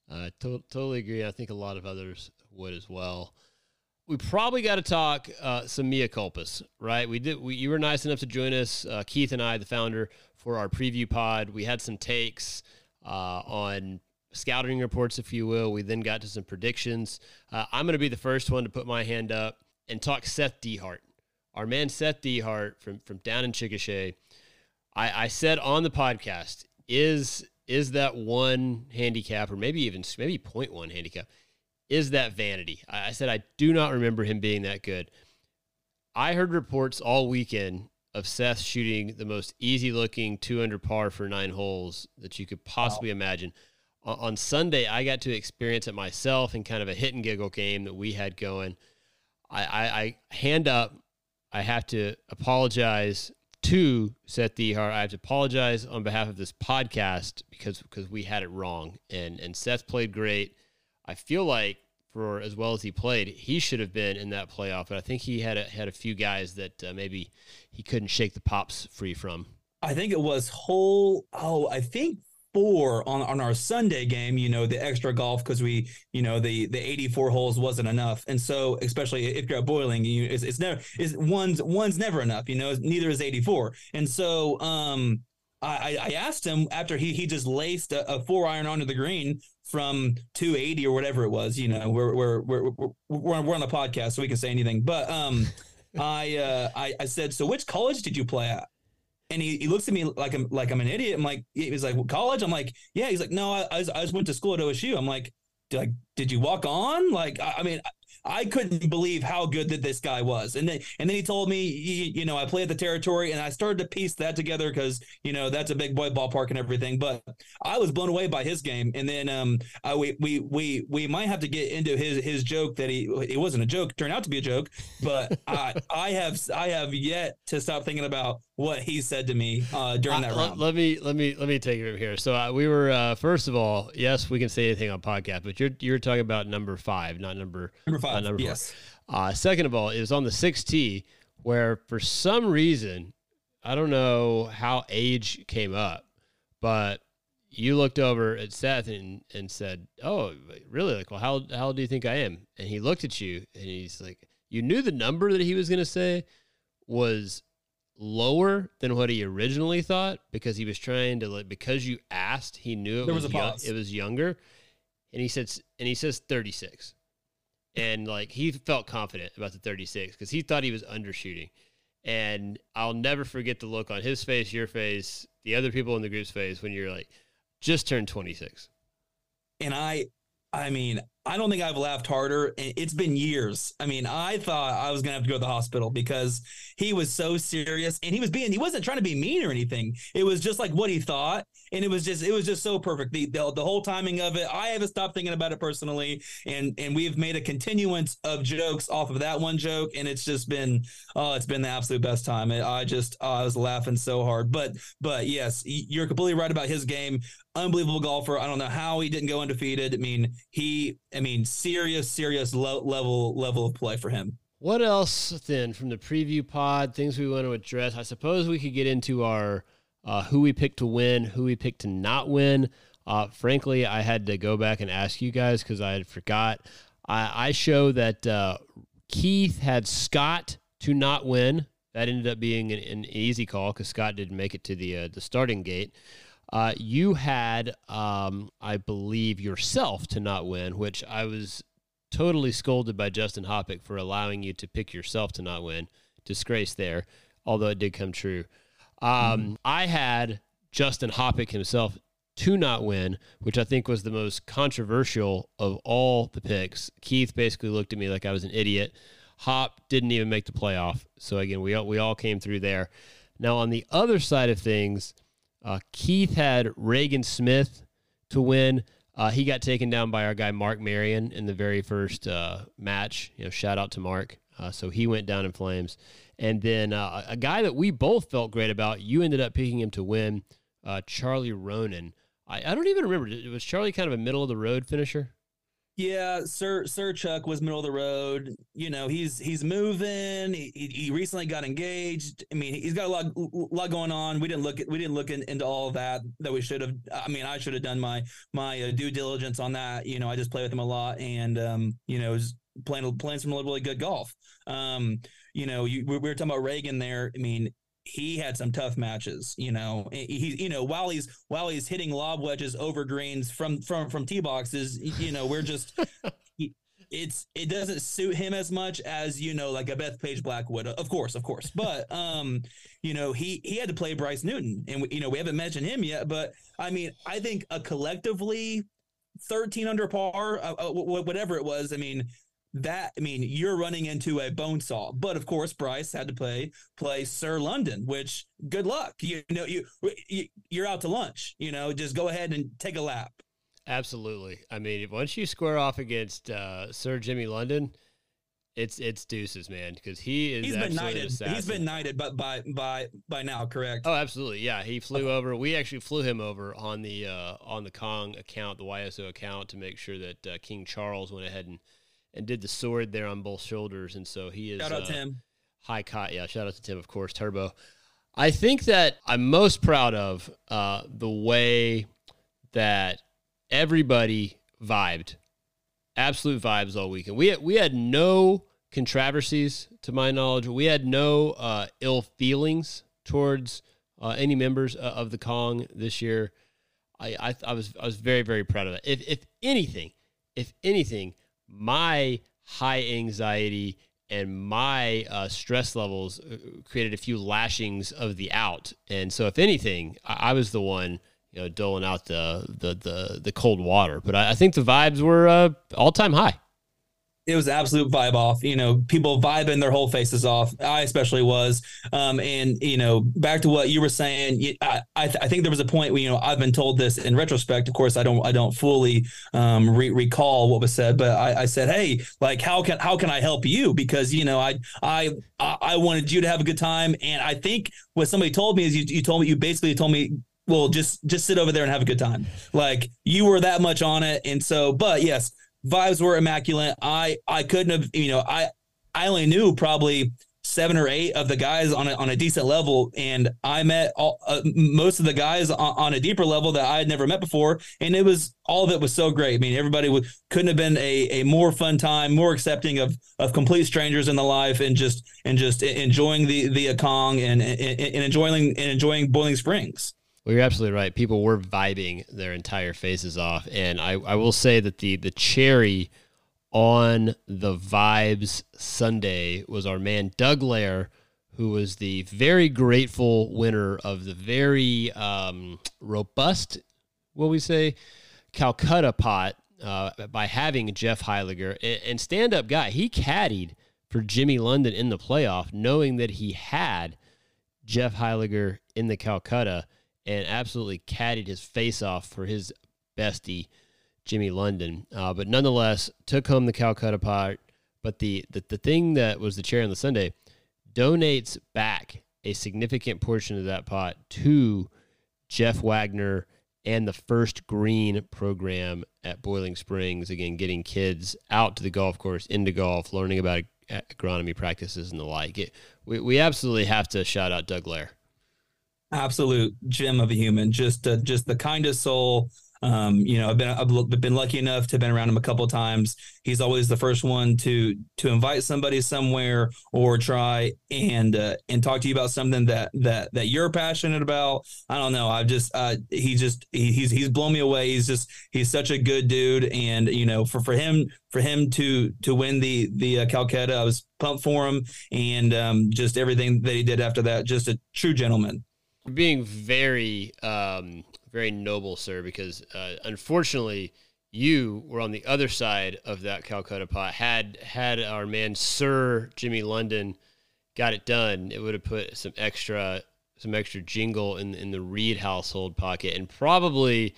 I to- totally agree. I think a lot of others would as well. We probably got to talk uh, some mea culpas, right? We did. We, you were nice enough to join us, uh, Keith and I, the founder, for our preview pod. We had some takes uh, on scouting reports, if you will. We then got to some predictions. Uh, I'm going to be the first one to put my hand up and talk Seth Dehart, our man Seth Dehart from from down in Chickasha. I, I said on the podcast, is is that one handicap or maybe even maybe 0.1 handicap? Is that vanity? I, I said I do not remember him being that good. I heard reports all weekend of Seth shooting the most easy looking two under par for nine holes that you could possibly imagine. O- On Sunday, I got to experience it myself in kind of a hit and giggle game that we had going. I, I, I hand up. I have to apologize to Seth Dehart. I have to apologize on behalf of this podcast because because we had it wrong. And and Seth played great. I feel like for as well as he played, he should have been in that playoff. But I think he had a, had a few guys that uh, maybe he couldn't shake the pops free from. I think it was whole. Oh, I think four on on our Sunday game. You know, the extra golf because we, you know, the the eighty four holes wasn't enough, and so especially if you're at Boiling, you it's, it's never is one's one's never enough. You know, neither is eighty four, and so um. I, I asked him after he he just laced a, a four iron onto the green from 280 or whatever it was. You know, we're we're we're we're, we're, we're on the podcast, so we can say anything. But um, [laughs] I uh I, I said, so which college did you play at? And he, he looks at me like I'm like I'm an idiot. I'm like, he was like, well, college? I'm like, yeah. He's like, no, I, I, just, I just went to school at OSU. I'm like, like, did you walk on? Like, I, I mean, I couldn't believe how good that this guy was. And then and then he told me, you, you know, I play at the territory, and I started to piece that together because you know that's a big boy ballpark and everything. But I was blown away by his game. And then um, I, we we we we might have to get into his his joke that he it wasn't a joke, turned out to be a joke. But I I have I have yet to stop thinking about what he said to me uh, during that Uh, round. let, let me let me let me take it from here. So uh, we were uh, first of all, yes, we can say anything on podcast, but you're you're talking about number five, not number Number five, not number four. yes. Uh, second of all, it was on the six T where for some reason I don't know how age came up, but you looked over at Seth and, and said, "Oh, really? Like, well, how how old do you think I am?" And he looked at you and he's like, "You knew the number that he was going to say was lower than what he originally thought because he was trying to like because you asked, he knew it There was, was a young- it was younger, and he said and he says thirty six, and like he felt confident about the thirty six because he thought he was undershooting." And I'll never forget the look on his face, your face, the other people in the group's face when you're like, just turned 26. and I, I mean, I don't think I've laughed harder. It's been years. I mean, I thought I was gonna have to go to the hospital because he was so serious, and he was being. He wasn't trying to be mean or anything. It was just like what he thought, and it was just. It was just so perfect. The the, the whole timing of it. I haven't stopped thinking about it personally, and and we've made a continuance of jokes off of that one joke, and it's just been. Oh, it's been the absolute best time. It, I just oh, I was laughing so hard. But but yes, you're completely right about his game unbelievable golfer. I don't know how he didn't go undefeated. I mean, he, I mean, serious, serious low level level of play for him. What else then from the preview pod? Things we want to address. I suppose we could get into our uh, who we picked to win, who we picked to not win. Uh, frankly, I had to go back and ask you guys because I had forgot. I, I show that uh, Keith had Scott to not win. That ended up being an, an easy call because Scott didn't make it to the uh, the starting gate. Uh, you had, um, I believe, yourself to not win, which I was totally scolded by Justin Hoppick for allowing you to pick yourself to not win. Disgrace there, although it did come true. Um, I had Justin Hoppick himself to not win, which I think was the most controversial of all the picks. Keith basically looked at me like I was an idiot. Hop didn't even make the playoff. So again, we all, we all came through there. Now on the other side of things, uh, Keith had Reagan Smith to win. Uh, he got taken down by our guy Mark Marion in the very first uh, match. You know, shout out to Mark. Uh, so he went down in flames. And then uh, a guy that we both felt great about, you ended up picking him to win, uh, Charlie Ronan. I, I don't even remember. Was Charlie kind of a middle of the road finisher? Yeah, Sir Sir Chuck was middle of the road. You know, he's he's moving. He, he recently got engaged. I mean, he's got a lot lot going on. We didn't look at we didn't look in, into all that that we should have. I mean, I should have done my my uh, due diligence on that. You know, I just play with him a lot, and um, you know, playing playing some really good golf. Um, you know, you, we were talking about Reagan there. I mean, he had some tough matches. You know, he you know while he's while he's hitting lob wedges over greens from from from tee boxes, you know, we're just. [laughs] he- it's it doesn't suit him as much as you know like a Bethpage Blackwood of course of course but [laughs] um you know he he had to play Bryce Newton and we, you know we haven't mentioned him yet but I mean I think a collectively 13 under par uh, uh, whatever it was I mean that I mean you're running into a bone saw. But of course, Bryce had to play play Sir London, which good luck. You know you, you you're out to lunch. You know, just go ahead and take a lap. Absolutely. I mean, once you square off against uh, Sir Jimmy London, it's it's deuces, man, because he is He's been knighted. He's been knighted, but by by by now, correct? Oh, absolutely. Yeah, he flew over. We actually flew him over on the uh, on the Cong account, the YSO account, to make sure that uh, King Charles went ahead and, and did the sword there on both shoulders, and so he is Shout out uh, to him. high cot. Yeah, shout out to Tim, of course, Turbo. I think that I'm most proud of uh, the way that everybody vibed, absolute vibes all weekend. We had, we had no controversies, to my knowledge. We had no uh, ill feelings towards uh, any members uh, of the Cong this year. I, I I was I was very very proud of that. If if anything, if anything, my high anxiety and my uh, stress levels uh, created a few lashings of the out. And so, if anything, I, I was the one, you know, doling out the the the, the cold water. But I, I think the vibes were uh, all time high. It was absolute vibe off. You know, people vibing their whole faces off. I especially was. Um, and you know, back to what you were saying, I I, th- I, think there was a point where you know I've been told this in retrospect. Of course, I don't I don't fully um, re- recall what was said, but I, I said, hey, like how can how can I help you? Because you know I I I wanted you to have a good time, and I think what somebody told me is you, you told me you basically told me well just just sit over there and have a good time like you were that much on it and so but yes vibes were immaculate. I I couldn't have you know I I only knew probably seven or eight of the guys on a, on a decent level, and I met all, uh, most of the guys on, on, a deeper level that I had never met before, and it was all of it was so great. I mean, everybody would, couldn't have been a, a more fun time, more accepting of of complete strangers in the life, and just and just enjoying the the Akong and, and, and enjoying and enjoying Boiling Springs. Well, you're absolutely right. People were vibing their entire faces off, and I, I will say that the the cherry on the vibes Sunday was our man Doug Lair, who was the very grateful winner of the very um, robust, what we say, Calcutta pot uh, by having Jeff Heilger and, and stand up guy. He caddied for Jimmy London in the playoff, knowing that he had Jeff Heilger in the Calcutta and absolutely caddied his face off for his bestie, Jimmy London. Uh, but nonetheless, took home the Calcutta pot. But the, the, the thing that was the chair on the Sunday donates back a significant portion of that pot to Jeff Wagner and the first green program at Boiling Springs. Again, getting kids out to the golf course, into golf, learning about agronomy practices and the like. It, we, we absolutely have to shout out Doug Lair absolute gem of a human. Just uh, just the kindest soul. Um, you know, I've been I've been lucky enough to have been around him a couple of times. He's always the first one to to invite somebody somewhere or try and uh, and talk to you about something that that that you're passionate about. I don't know. I've just uh, he just he, he's he's blown me away. He's just he's such a good dude, and you know, for for him for him to to win the the uh, Calcutta, I was pumped for him, and um, just everything that he did after that. Just a true gentleman being very, um, very noble, sir, because uh, unfortunately you were on the other side of that Calcutta pot. Had had our man Sir Jimmy London got it done, it would have put some extra some extra jingle in in the Reed household pocket, and probably,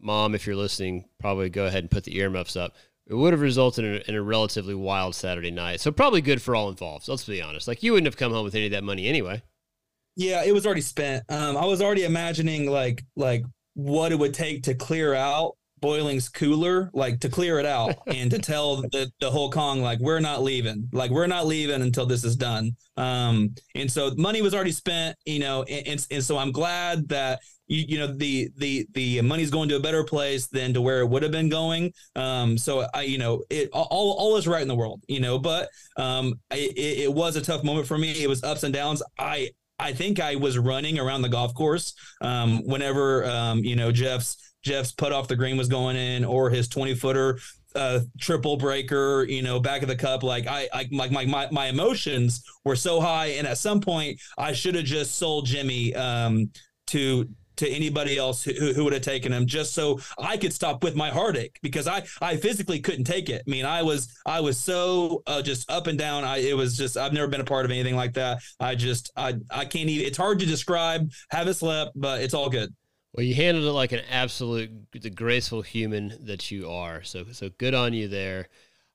mom, if you're listening, probably go ahead and put the earmuffs up. It would have resulted in a, in a relatively wild Saturday night. So probably good for all involved. Let's be honest. Like you wouldn't have come home with any of that money anyway. Yeah, it was already spent. Um, I was already imagining like like what it would take to clear out Boiling's cooler, like to clear it out [laughs] and to tell the, the whole Cong, like, we're not leaving. Like, we're not leaving until this is done. Um, and so money was already spent, you know, and, and, and so I'm glad that you, you know the the the money's going to a better place than to where it would have been going um so i you know it all all is right in the world you know but um it, it was a tough moment for me it was ups and downs i I think I was running around the golf course um, whenever um, you know Jeff's Jeff's put off the green was going in or his 20 footer uh, triple breaker, you know, back of the cup. Like I, I my, my, my emotions were so high. And at some point I should have just sold Jimmy um, to, to anybody else who, who would have taken him just so I could stop with my heartache because I I physically couldn't take it. I mean, I was I was so uh, just up and down. I it was just I've never been a part of anything like that. I just I I can't even. It's hard to describe. Haven't slept, but it's all good. Well, you handled it like an absolute the graceful human that you are. So so good on you there.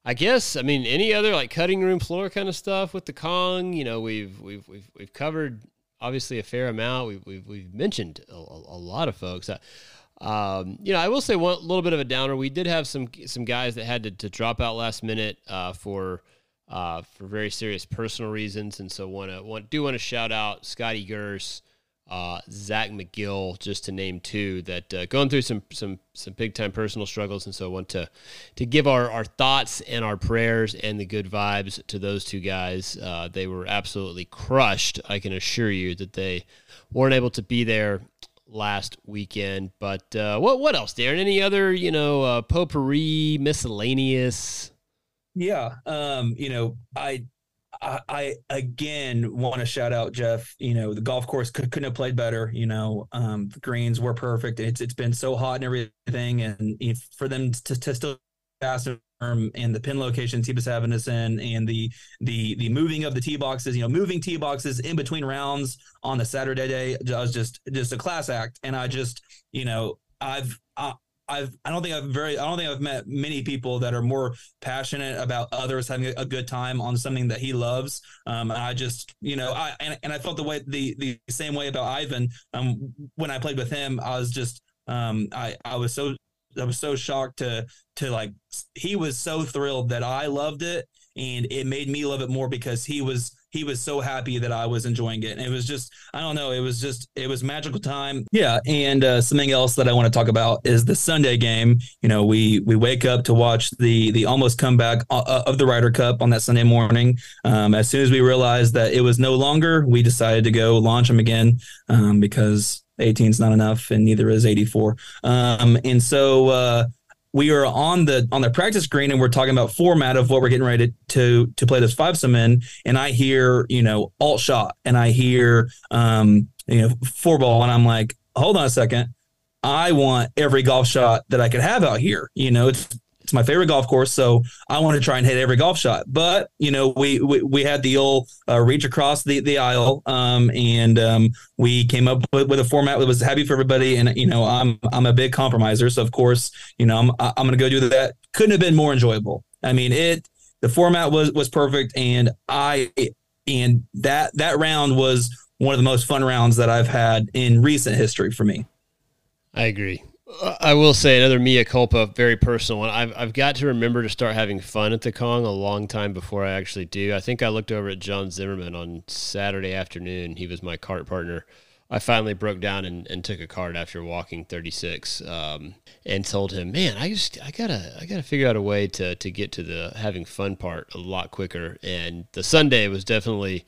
I guess I mean any other like cutting room floor kind of stuff with the Cong. You know, we've we've we've we've covered obviously a fair amount. We've we've, we've mentioned a, a, lot of folks. Uh, um, you know, I will say one little bit of a downer. We did have some some guys that had to, to drop out last minute uh, for uh, for very serious personal reasons, and so want to want do want to shout out Scotty Gers uh, Zach McGill, just to name two, that uh, going through some some some big time personal struggles, and so I want to to give our our thoughts and our prayers and the good vibes to those two guys. Uh, they were absolutely crushed. I can assure you that they weren't able to be there last weekend. But uh, what what else, Daren? Any other you know uh, potpourri miscellaneous? Yeah, um, you know, I I, again want to shout out Jeff. You know, the golf course could, not have played better. You know, um, the greens were perfect. It's it's been so hot and everything, and for them to, to still pass and the pin locations he was having us in and the the the moving of the tee boxes, you know, moving tee boxes in between rounds on the Saturday day I was just just a class act. And I just, you know, I've I've I don't think I've very I don't think I've met many people that are more passionate about others having a, good time on something that he loves. Um, I just you know I and, and I felt the way the the same way about Ivan. Um, when I played with him, I was just um I I was so I was so shocked to to like he was so thrilled that I loved it and it made me love it more because he was he was so happy that I was enjoying it. And it was just, I don't know, it was just, it was magical time. Yeah. And uh, something else that I want to talk about is the Sunday game. You know, we we wake up to watch the the almost comeback uh, uh, of the Ryder Cup on that Sunday morning. Um, as soon as we realized that it was no longer, we decided to go launch them again um, because 18 is not enough and neither is 84. Um, and so, uh, we are on the on the practice green and we're talking about format of what we're getting ready to to, to play this five some in and I hear you know alt shot and I hear um you know four ball and I'm like hold on a second. I want every golf shot that I could have out here. You know it's it's my favorite golf course, so I want to try and hit every golf shot. But you know, we we, we had the old uh, reach across the the aisle, um, and um, we came up with, with, a format that was happy for everybody. And you know, I'm I'm a big compromiser, so of course, you know, I'm I'm going to go do that. Couldn't have been more enjoyable. I mean, it the format was was perfect, and I and that that round was one of the most fun rounds that I've had in recent history for me. I agree. I will say another mea culpa, very personal one. I've I've got to remember to start having fun at the Cong a long time before I actually do. I think I looked over at John Zimmerman on Saturday afternoon. He was my cart partner. I finally broke down and, and took a cart after walking 36, um, and told him, "Man, I just I gotta I gotta figure out a way to to get to the having fun part a lot quicker." And the Sunday was definitely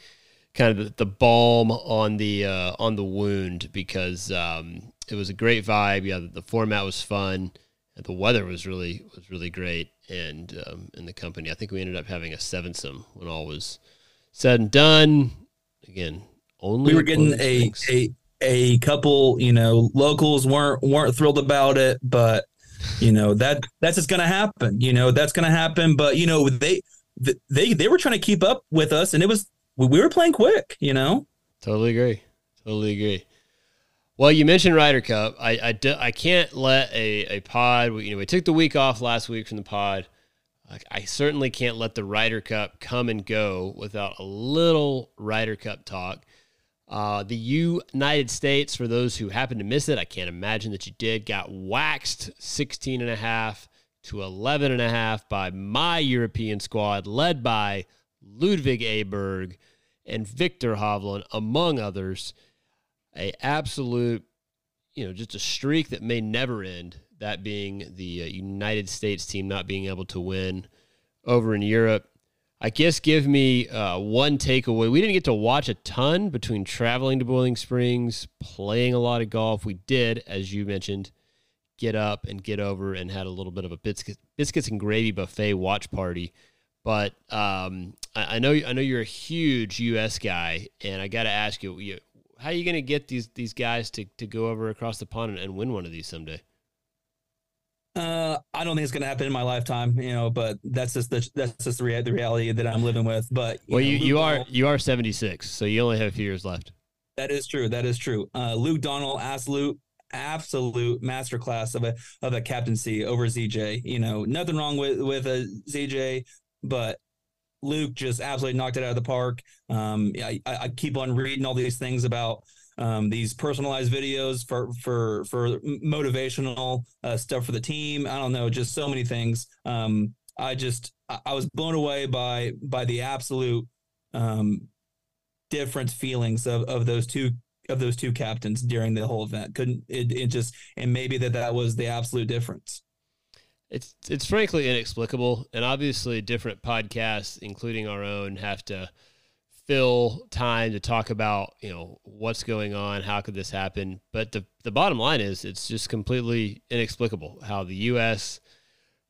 kind of the, the balm on the uh, on the wound because um, it was a great vibe. Yeah, the, the format was fun. The weather was really was really great, and um, in the company, I think we ended up having a sevensome when all was said and done. Again, only we were getting a a a couple. You know, locals weren't weren't thrilled about it, but you know that that's just going to happen. You know, that's going to happen. But you know, they they they were trying to keep up with us, and it was we were playing quick. You know, totally agree. Totally agree. Well, you mentioned Ryder Cup. I, I, I can't let a, a pod, you know, we took the week off last week from the pod. I, I certainly can't let the Ryder Cup come and go without a little Ryder Cup talk. Uh, the United States, for those who happen to miss it, I can't imagine that you did, got waxed 16 and a half to 11 and a half by my European squad, led by Ludvig Åberg and Viktor Hovland, among others a absolute, you know, just a streak that may never end. That being the uh, United States team not being able to win over in Europe. I guess give me uh, one takeaway. We didn't get to watch a ton between traveling to Boiling Springs, playing a lot of golf. We did, as you mentioned, get up and get over and had a little bit of a biscuit, biscuits and gravy buffet watch party. But um, I, I, know I know you're a huge U.S. guy, and I got to ask you, you how are you going to get these these guys to, to go over across the pond and, and win one of these someday? Uh, I don't think it's going to happen in my lifetime, you know, but that's just the, that's just the, rea- the reality that I'm living with. But you well, know, you, you are you are 76, so you only have a few years left. That is true. That is true. Uh, Luke Donald, absolute absolute masterclass of a of a captaincy over ZJ. You know, nothing wrong with with a ZJ, but Luke just absolutely knocked it out of the park. Um, I, I keep on reading all these things about um, these personalized videos for for for motivational uh, stuff for the team. I don't know, just so many things. Um, I just I was blown away by by the absolute um, different feelings of of those two of those two captains during the whole event. Couldn't it? It just and maybe that that was the absolute difference. It's it's frankly inexplicable, and obviously different podcasts, including our own, have to fill time to talk about you know what's going on, how could this happen. But the the bottom line is, it's just completely inexplicable how the U.S.,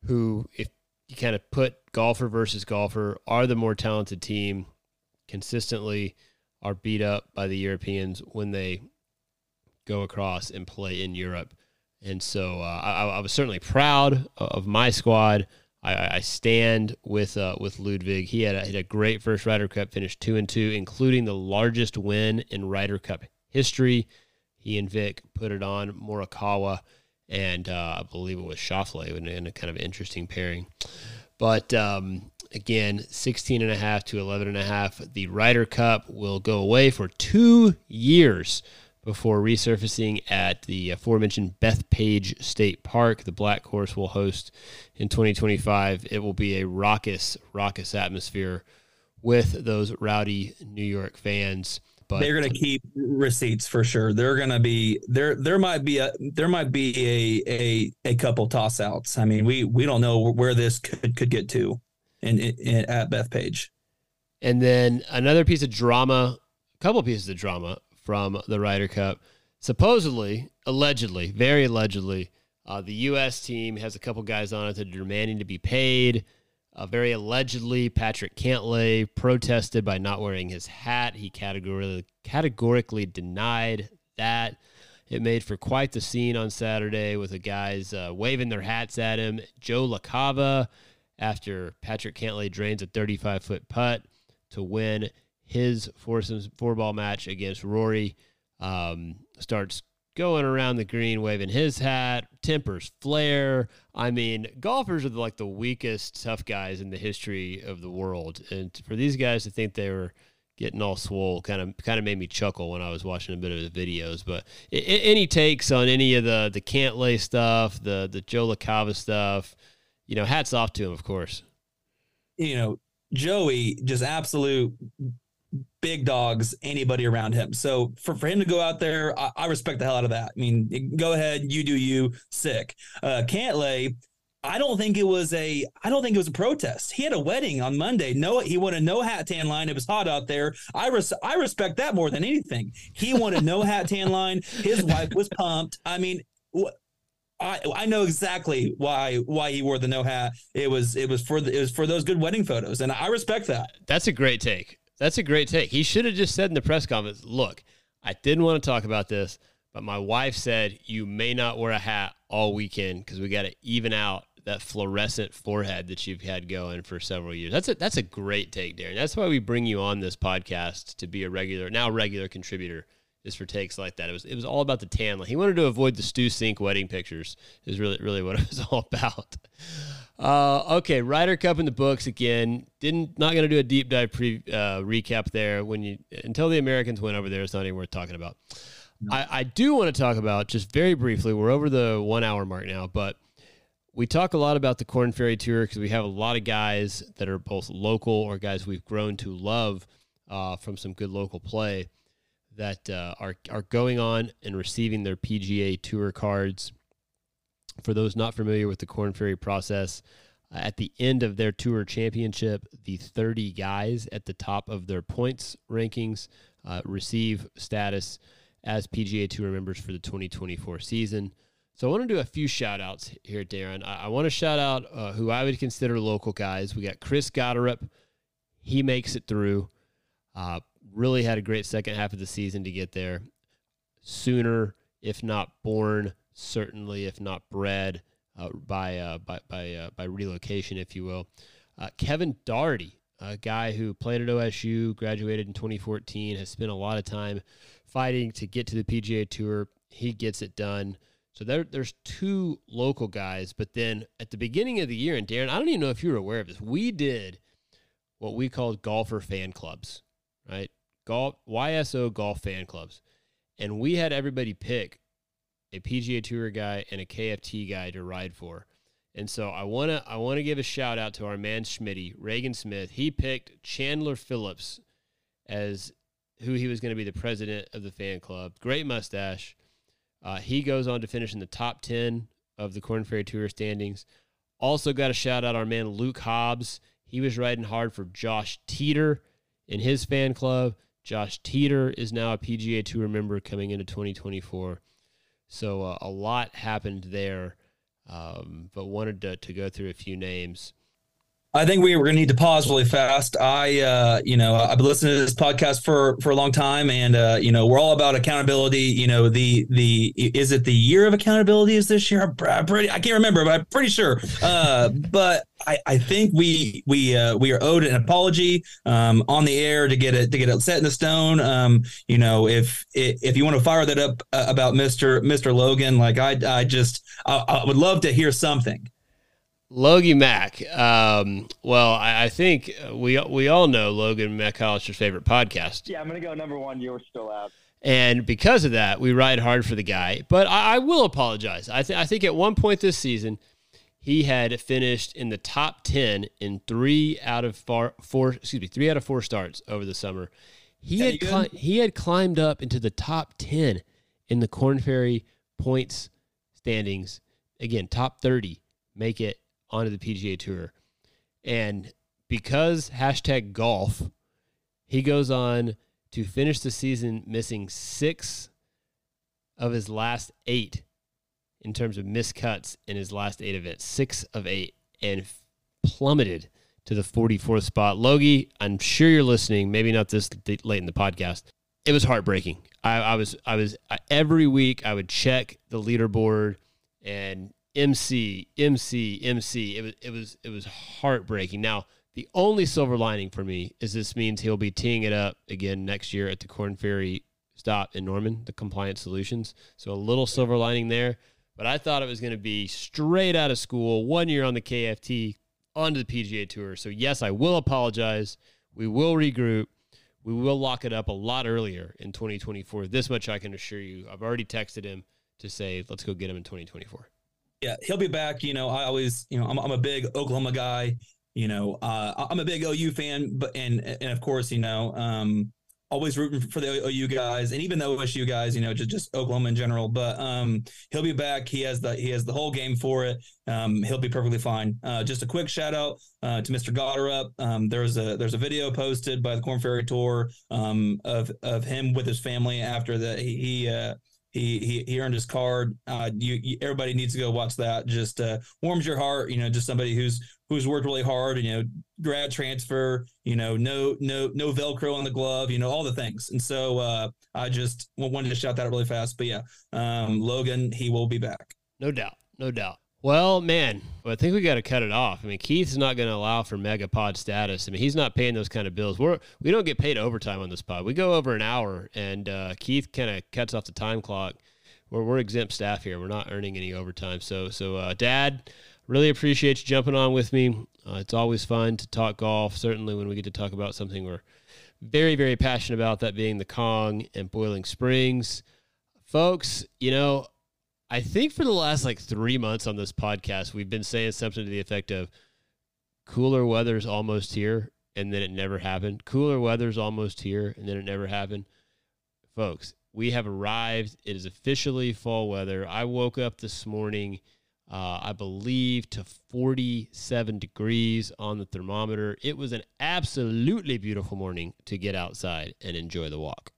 who if you kind of put golfer versus golfer, are the more talented team, consistently are beat up by the Europeans when they go across and play in Europe. And so uh, I, I, was certainly proud of my squad. I, I stand with uh, with Ludvig. He had a, had a great first Ryder Cup, finished two and two, including the largest win in Ryder Cup history. He and Vic put it on Morikawa, and uh, I believe it was Schauffele in, in a kind of interesting pairing. But um, again, 16 and a half to 11 and a half. The Ryder Cup will go away for two years before resurfacing at the aforementioned Bethpage State Park. The Black Course will host in 2025. It will be a raucous, raucous atmosphere with those rowdy New York fans. But they're going to keep receipts for sure. They're going to be there. There might be a there might be a a a couple toss outs. I mean, we we don't know where this could could get to, in, in at Bethpage. And then another piece of drama, a couple pieces of drama from the Ryder Cup. Supposedly, allegedly, very allegedly, uh, the U.S. team has a couple guys on it that are demanding to be paid. Uh, very allegedly, Patrick Cantlay protested by not wearing his hat. He categorically, categorically denied that. It made for quite the scene on Saturday with the guys uh, waving their hats at him. Joe LaCava, after Patrick Cantlay drains a 35 foot putt to win his foursomes four ball match against Rory, um, starts going around the green waving his hat, tempers flare. I mean, golfers are like the weakest tough guys in the history of the world, and for these guys to think they were getting all swole kind of kind of made me chuckle when I was watching a bit of the videos. But I- any takes on any of the the Cantlay stuff, the the Joe LaCava stuff, you know, hats off to him, of course. You know, Joey just absolute big dogs anybody around him. So for, for him to go out there, I, I respect the hell out of that. I mean, go ahead, you do you, sick. Uh, Cantlay, I don't think it was a I don't think it was a protest. He had a wedding on Monday. No, he wanted no hat tan line. It was hot out there. I res, I respect that more than anything. He wanted no hat tan line. His wife was pumped. I mean, I I know exactly why why he wore the no hat. It was it was for the, it was for those good wedding photos, and I respect that. That's a great take. That's a great take. He should have just said in the press conference, "Look, I didn't want to talk about this, but my wife said you may not wear a hat all weekend because we got to even out that fluorescent forehead that you've had going for several years." That's a that's a great take, Daren. That's why we bring you on this podcast to be a regular, now regular contributor. Is for takes like that. It was it was all about the tan line. He wanted to avoid the Stu Cink wedding pictures. Is really really what it was all [laughs] about. Uh, okay, Ryder Cup in the books again. Didn't not going to do a deep dive pre uh, recap there when you until the Americans went over there. It's not even worth talking about. I, I do want to talk about just very briefly. We're over the one hour mark now, but we talk a lot about the Korn Ferry Tour because we have a lot of guys that are both local or guys we've grown to love uh, from some good local play that uh, are are going on and receiving their PGA Tour cards. For those not familiar with the Korn Ferry process, at the end of their tour championship, the 30 guys at the top of their points rankings uh, receive status as PGA Tour members for the 2024 season. So I want to do a few shout outs here, Daren. I, I want to shout out uh, who I would consider local guys. We got Chris Gotterup. He makes it through. Uh, really had a great second half of the season to get there. Sooner, if not born, certainly if not bred uh, by, uh, by by uh, by relocation, if you will. Uh, Kevin Dougherty, a guy who played at OSU, graduated in 2014, has spent a lot of time fighting to get to the PGA Tour. He gets it done. So there, there's two local guys, but then at the beginning of the year, and Daren, I don't even know if you were aware of this. We did what we called golfer fan clubs, right? Golf YSO golf fan clubs, and we had everybody pick a PGA Tour guy and a KFT guy to ride for. And so I wanna I wanna give a shout out to our man Schmitty, Reagan Smith. He picked Chandler Phillips as who he was going to be the president of the fan club. Great mustache. Uh, he goes on to finish in the top ten of the Korn Ferry Tour standings. Also got a shout out our man Luke Hobbs. He was riding hard for Josh Teeter in his fan club. Josh Teeter is now a PGA Tour member coming into 2024. So uh, a lot happened there, um, but wanted to, to go through a few names. I think we were going to need to pause really fast. I, uh, you know, I've been listening to this podcast for for a long time, and uh, you know, we're all about accountability. You know, the the is it the year of accountability is this year? I'm pretty, I can't remember, but I'm pretty sure. Uh, but I, I think we we uh, we are owed an apology um, on the air to get it to get it set in the stone. Um, you know, if if you want to fire that up uh, about Mister Mister Logan, like I I just I, I would love to hear something. Logie Mack. Um, well, I, I, think we we all know Logan McAllister's favorite podcast. Yeah, I'm gonna go number one. You're still out. And because of that, we ride hard for the guy. But I, I will apologize. I, th- I think at one point this season, he had finished in the top ten in three out of four, four excuse me, three out of four starts over the summer. He had cli- he had climbed up into the top ten in the Korn Ferry points standings. Again, top thirty make it onto the PGA Tour. And because hashtag golf, he goes on to finish the season missing six of his last eight in terms of missed cuts in his last eight events, six of eight, and plummeted to the 44th spot. Logie, I'm sure you're listening, maybe not this late in the podcast. It was heartbreaking. I, I was, I was every week I would check the leaderboard and MC, MC, MC. It was it was it was heartbreaking. Now, the only silver lining for me is this means he'll be teeing it up again next year at the Korn Ferry stop in Norman, the Compliance Solutions. So a little silver lining there. But I thought it was going to be straight out of school, one year on the KFT, onto the PGA Tour. So yes, I will apologize. We will regroup. We will lock it up a lot earlier in 2024. This much I can assure you. I've already texted him to say, let's go get him in 2024 yeah, he'll be back. You know, I always, you know, I'm, I'm a big Oklahoma guy. You know, uh, I'm a big OU fan, but and and of course, you know, um, always rooting for the OU guys, and even the OSU guys. You know, just just Oklahoma in general. But um, he'll be back. He has the he has the whole game for it. Um, he'll be perfectly fine. Uh, just a quick shout out uh, to Mr. Gotterup. Um, there's a there's a video posted by the Korn Ferry Tour um, of of him with his family after that he, he uh, he he, he earned his card. Uh, you, you, everybody needs to go watch that. Just uh, warms your heart. You know, just somebody who's who's worked really hard. You know, grad transfer. You know, no no no Velcro on the glove. You know, all the things. And so uh, I just wanted to shout that out really fast. But yeah, um, Logan, he will be back. No doubt, no doubt. Well, man, well, I think we got to cut it off. I mean, Keith's not going to allow for megapod status. I mean, he's not paying those kind of bills. We're we don't get paid overtime on this pod. We go over an hour, and uh, Keith kind of cuts off the time clock. We're we're exempt staff here. We're not earning any overtime. So so, uh, Dad, really appreciate you jumping on with me. Uh, it's always fun to talk golf. Certainly when we get to talk about something we're very very passionate about, that being the Cong and Boiling Springs, folks. You know I think for the last like three months on this podcast, we've been saying something to the effect of cooler weather's almost here and then it never happened. Cooler weather's almost here and then it never happened. Folks, we have arrived. It is officially fall weather. I woke up this morning, uh, I believe, to 47 degrees on the thermometer. It was an absolutely beautiful morning to get outside and enjoy the walk.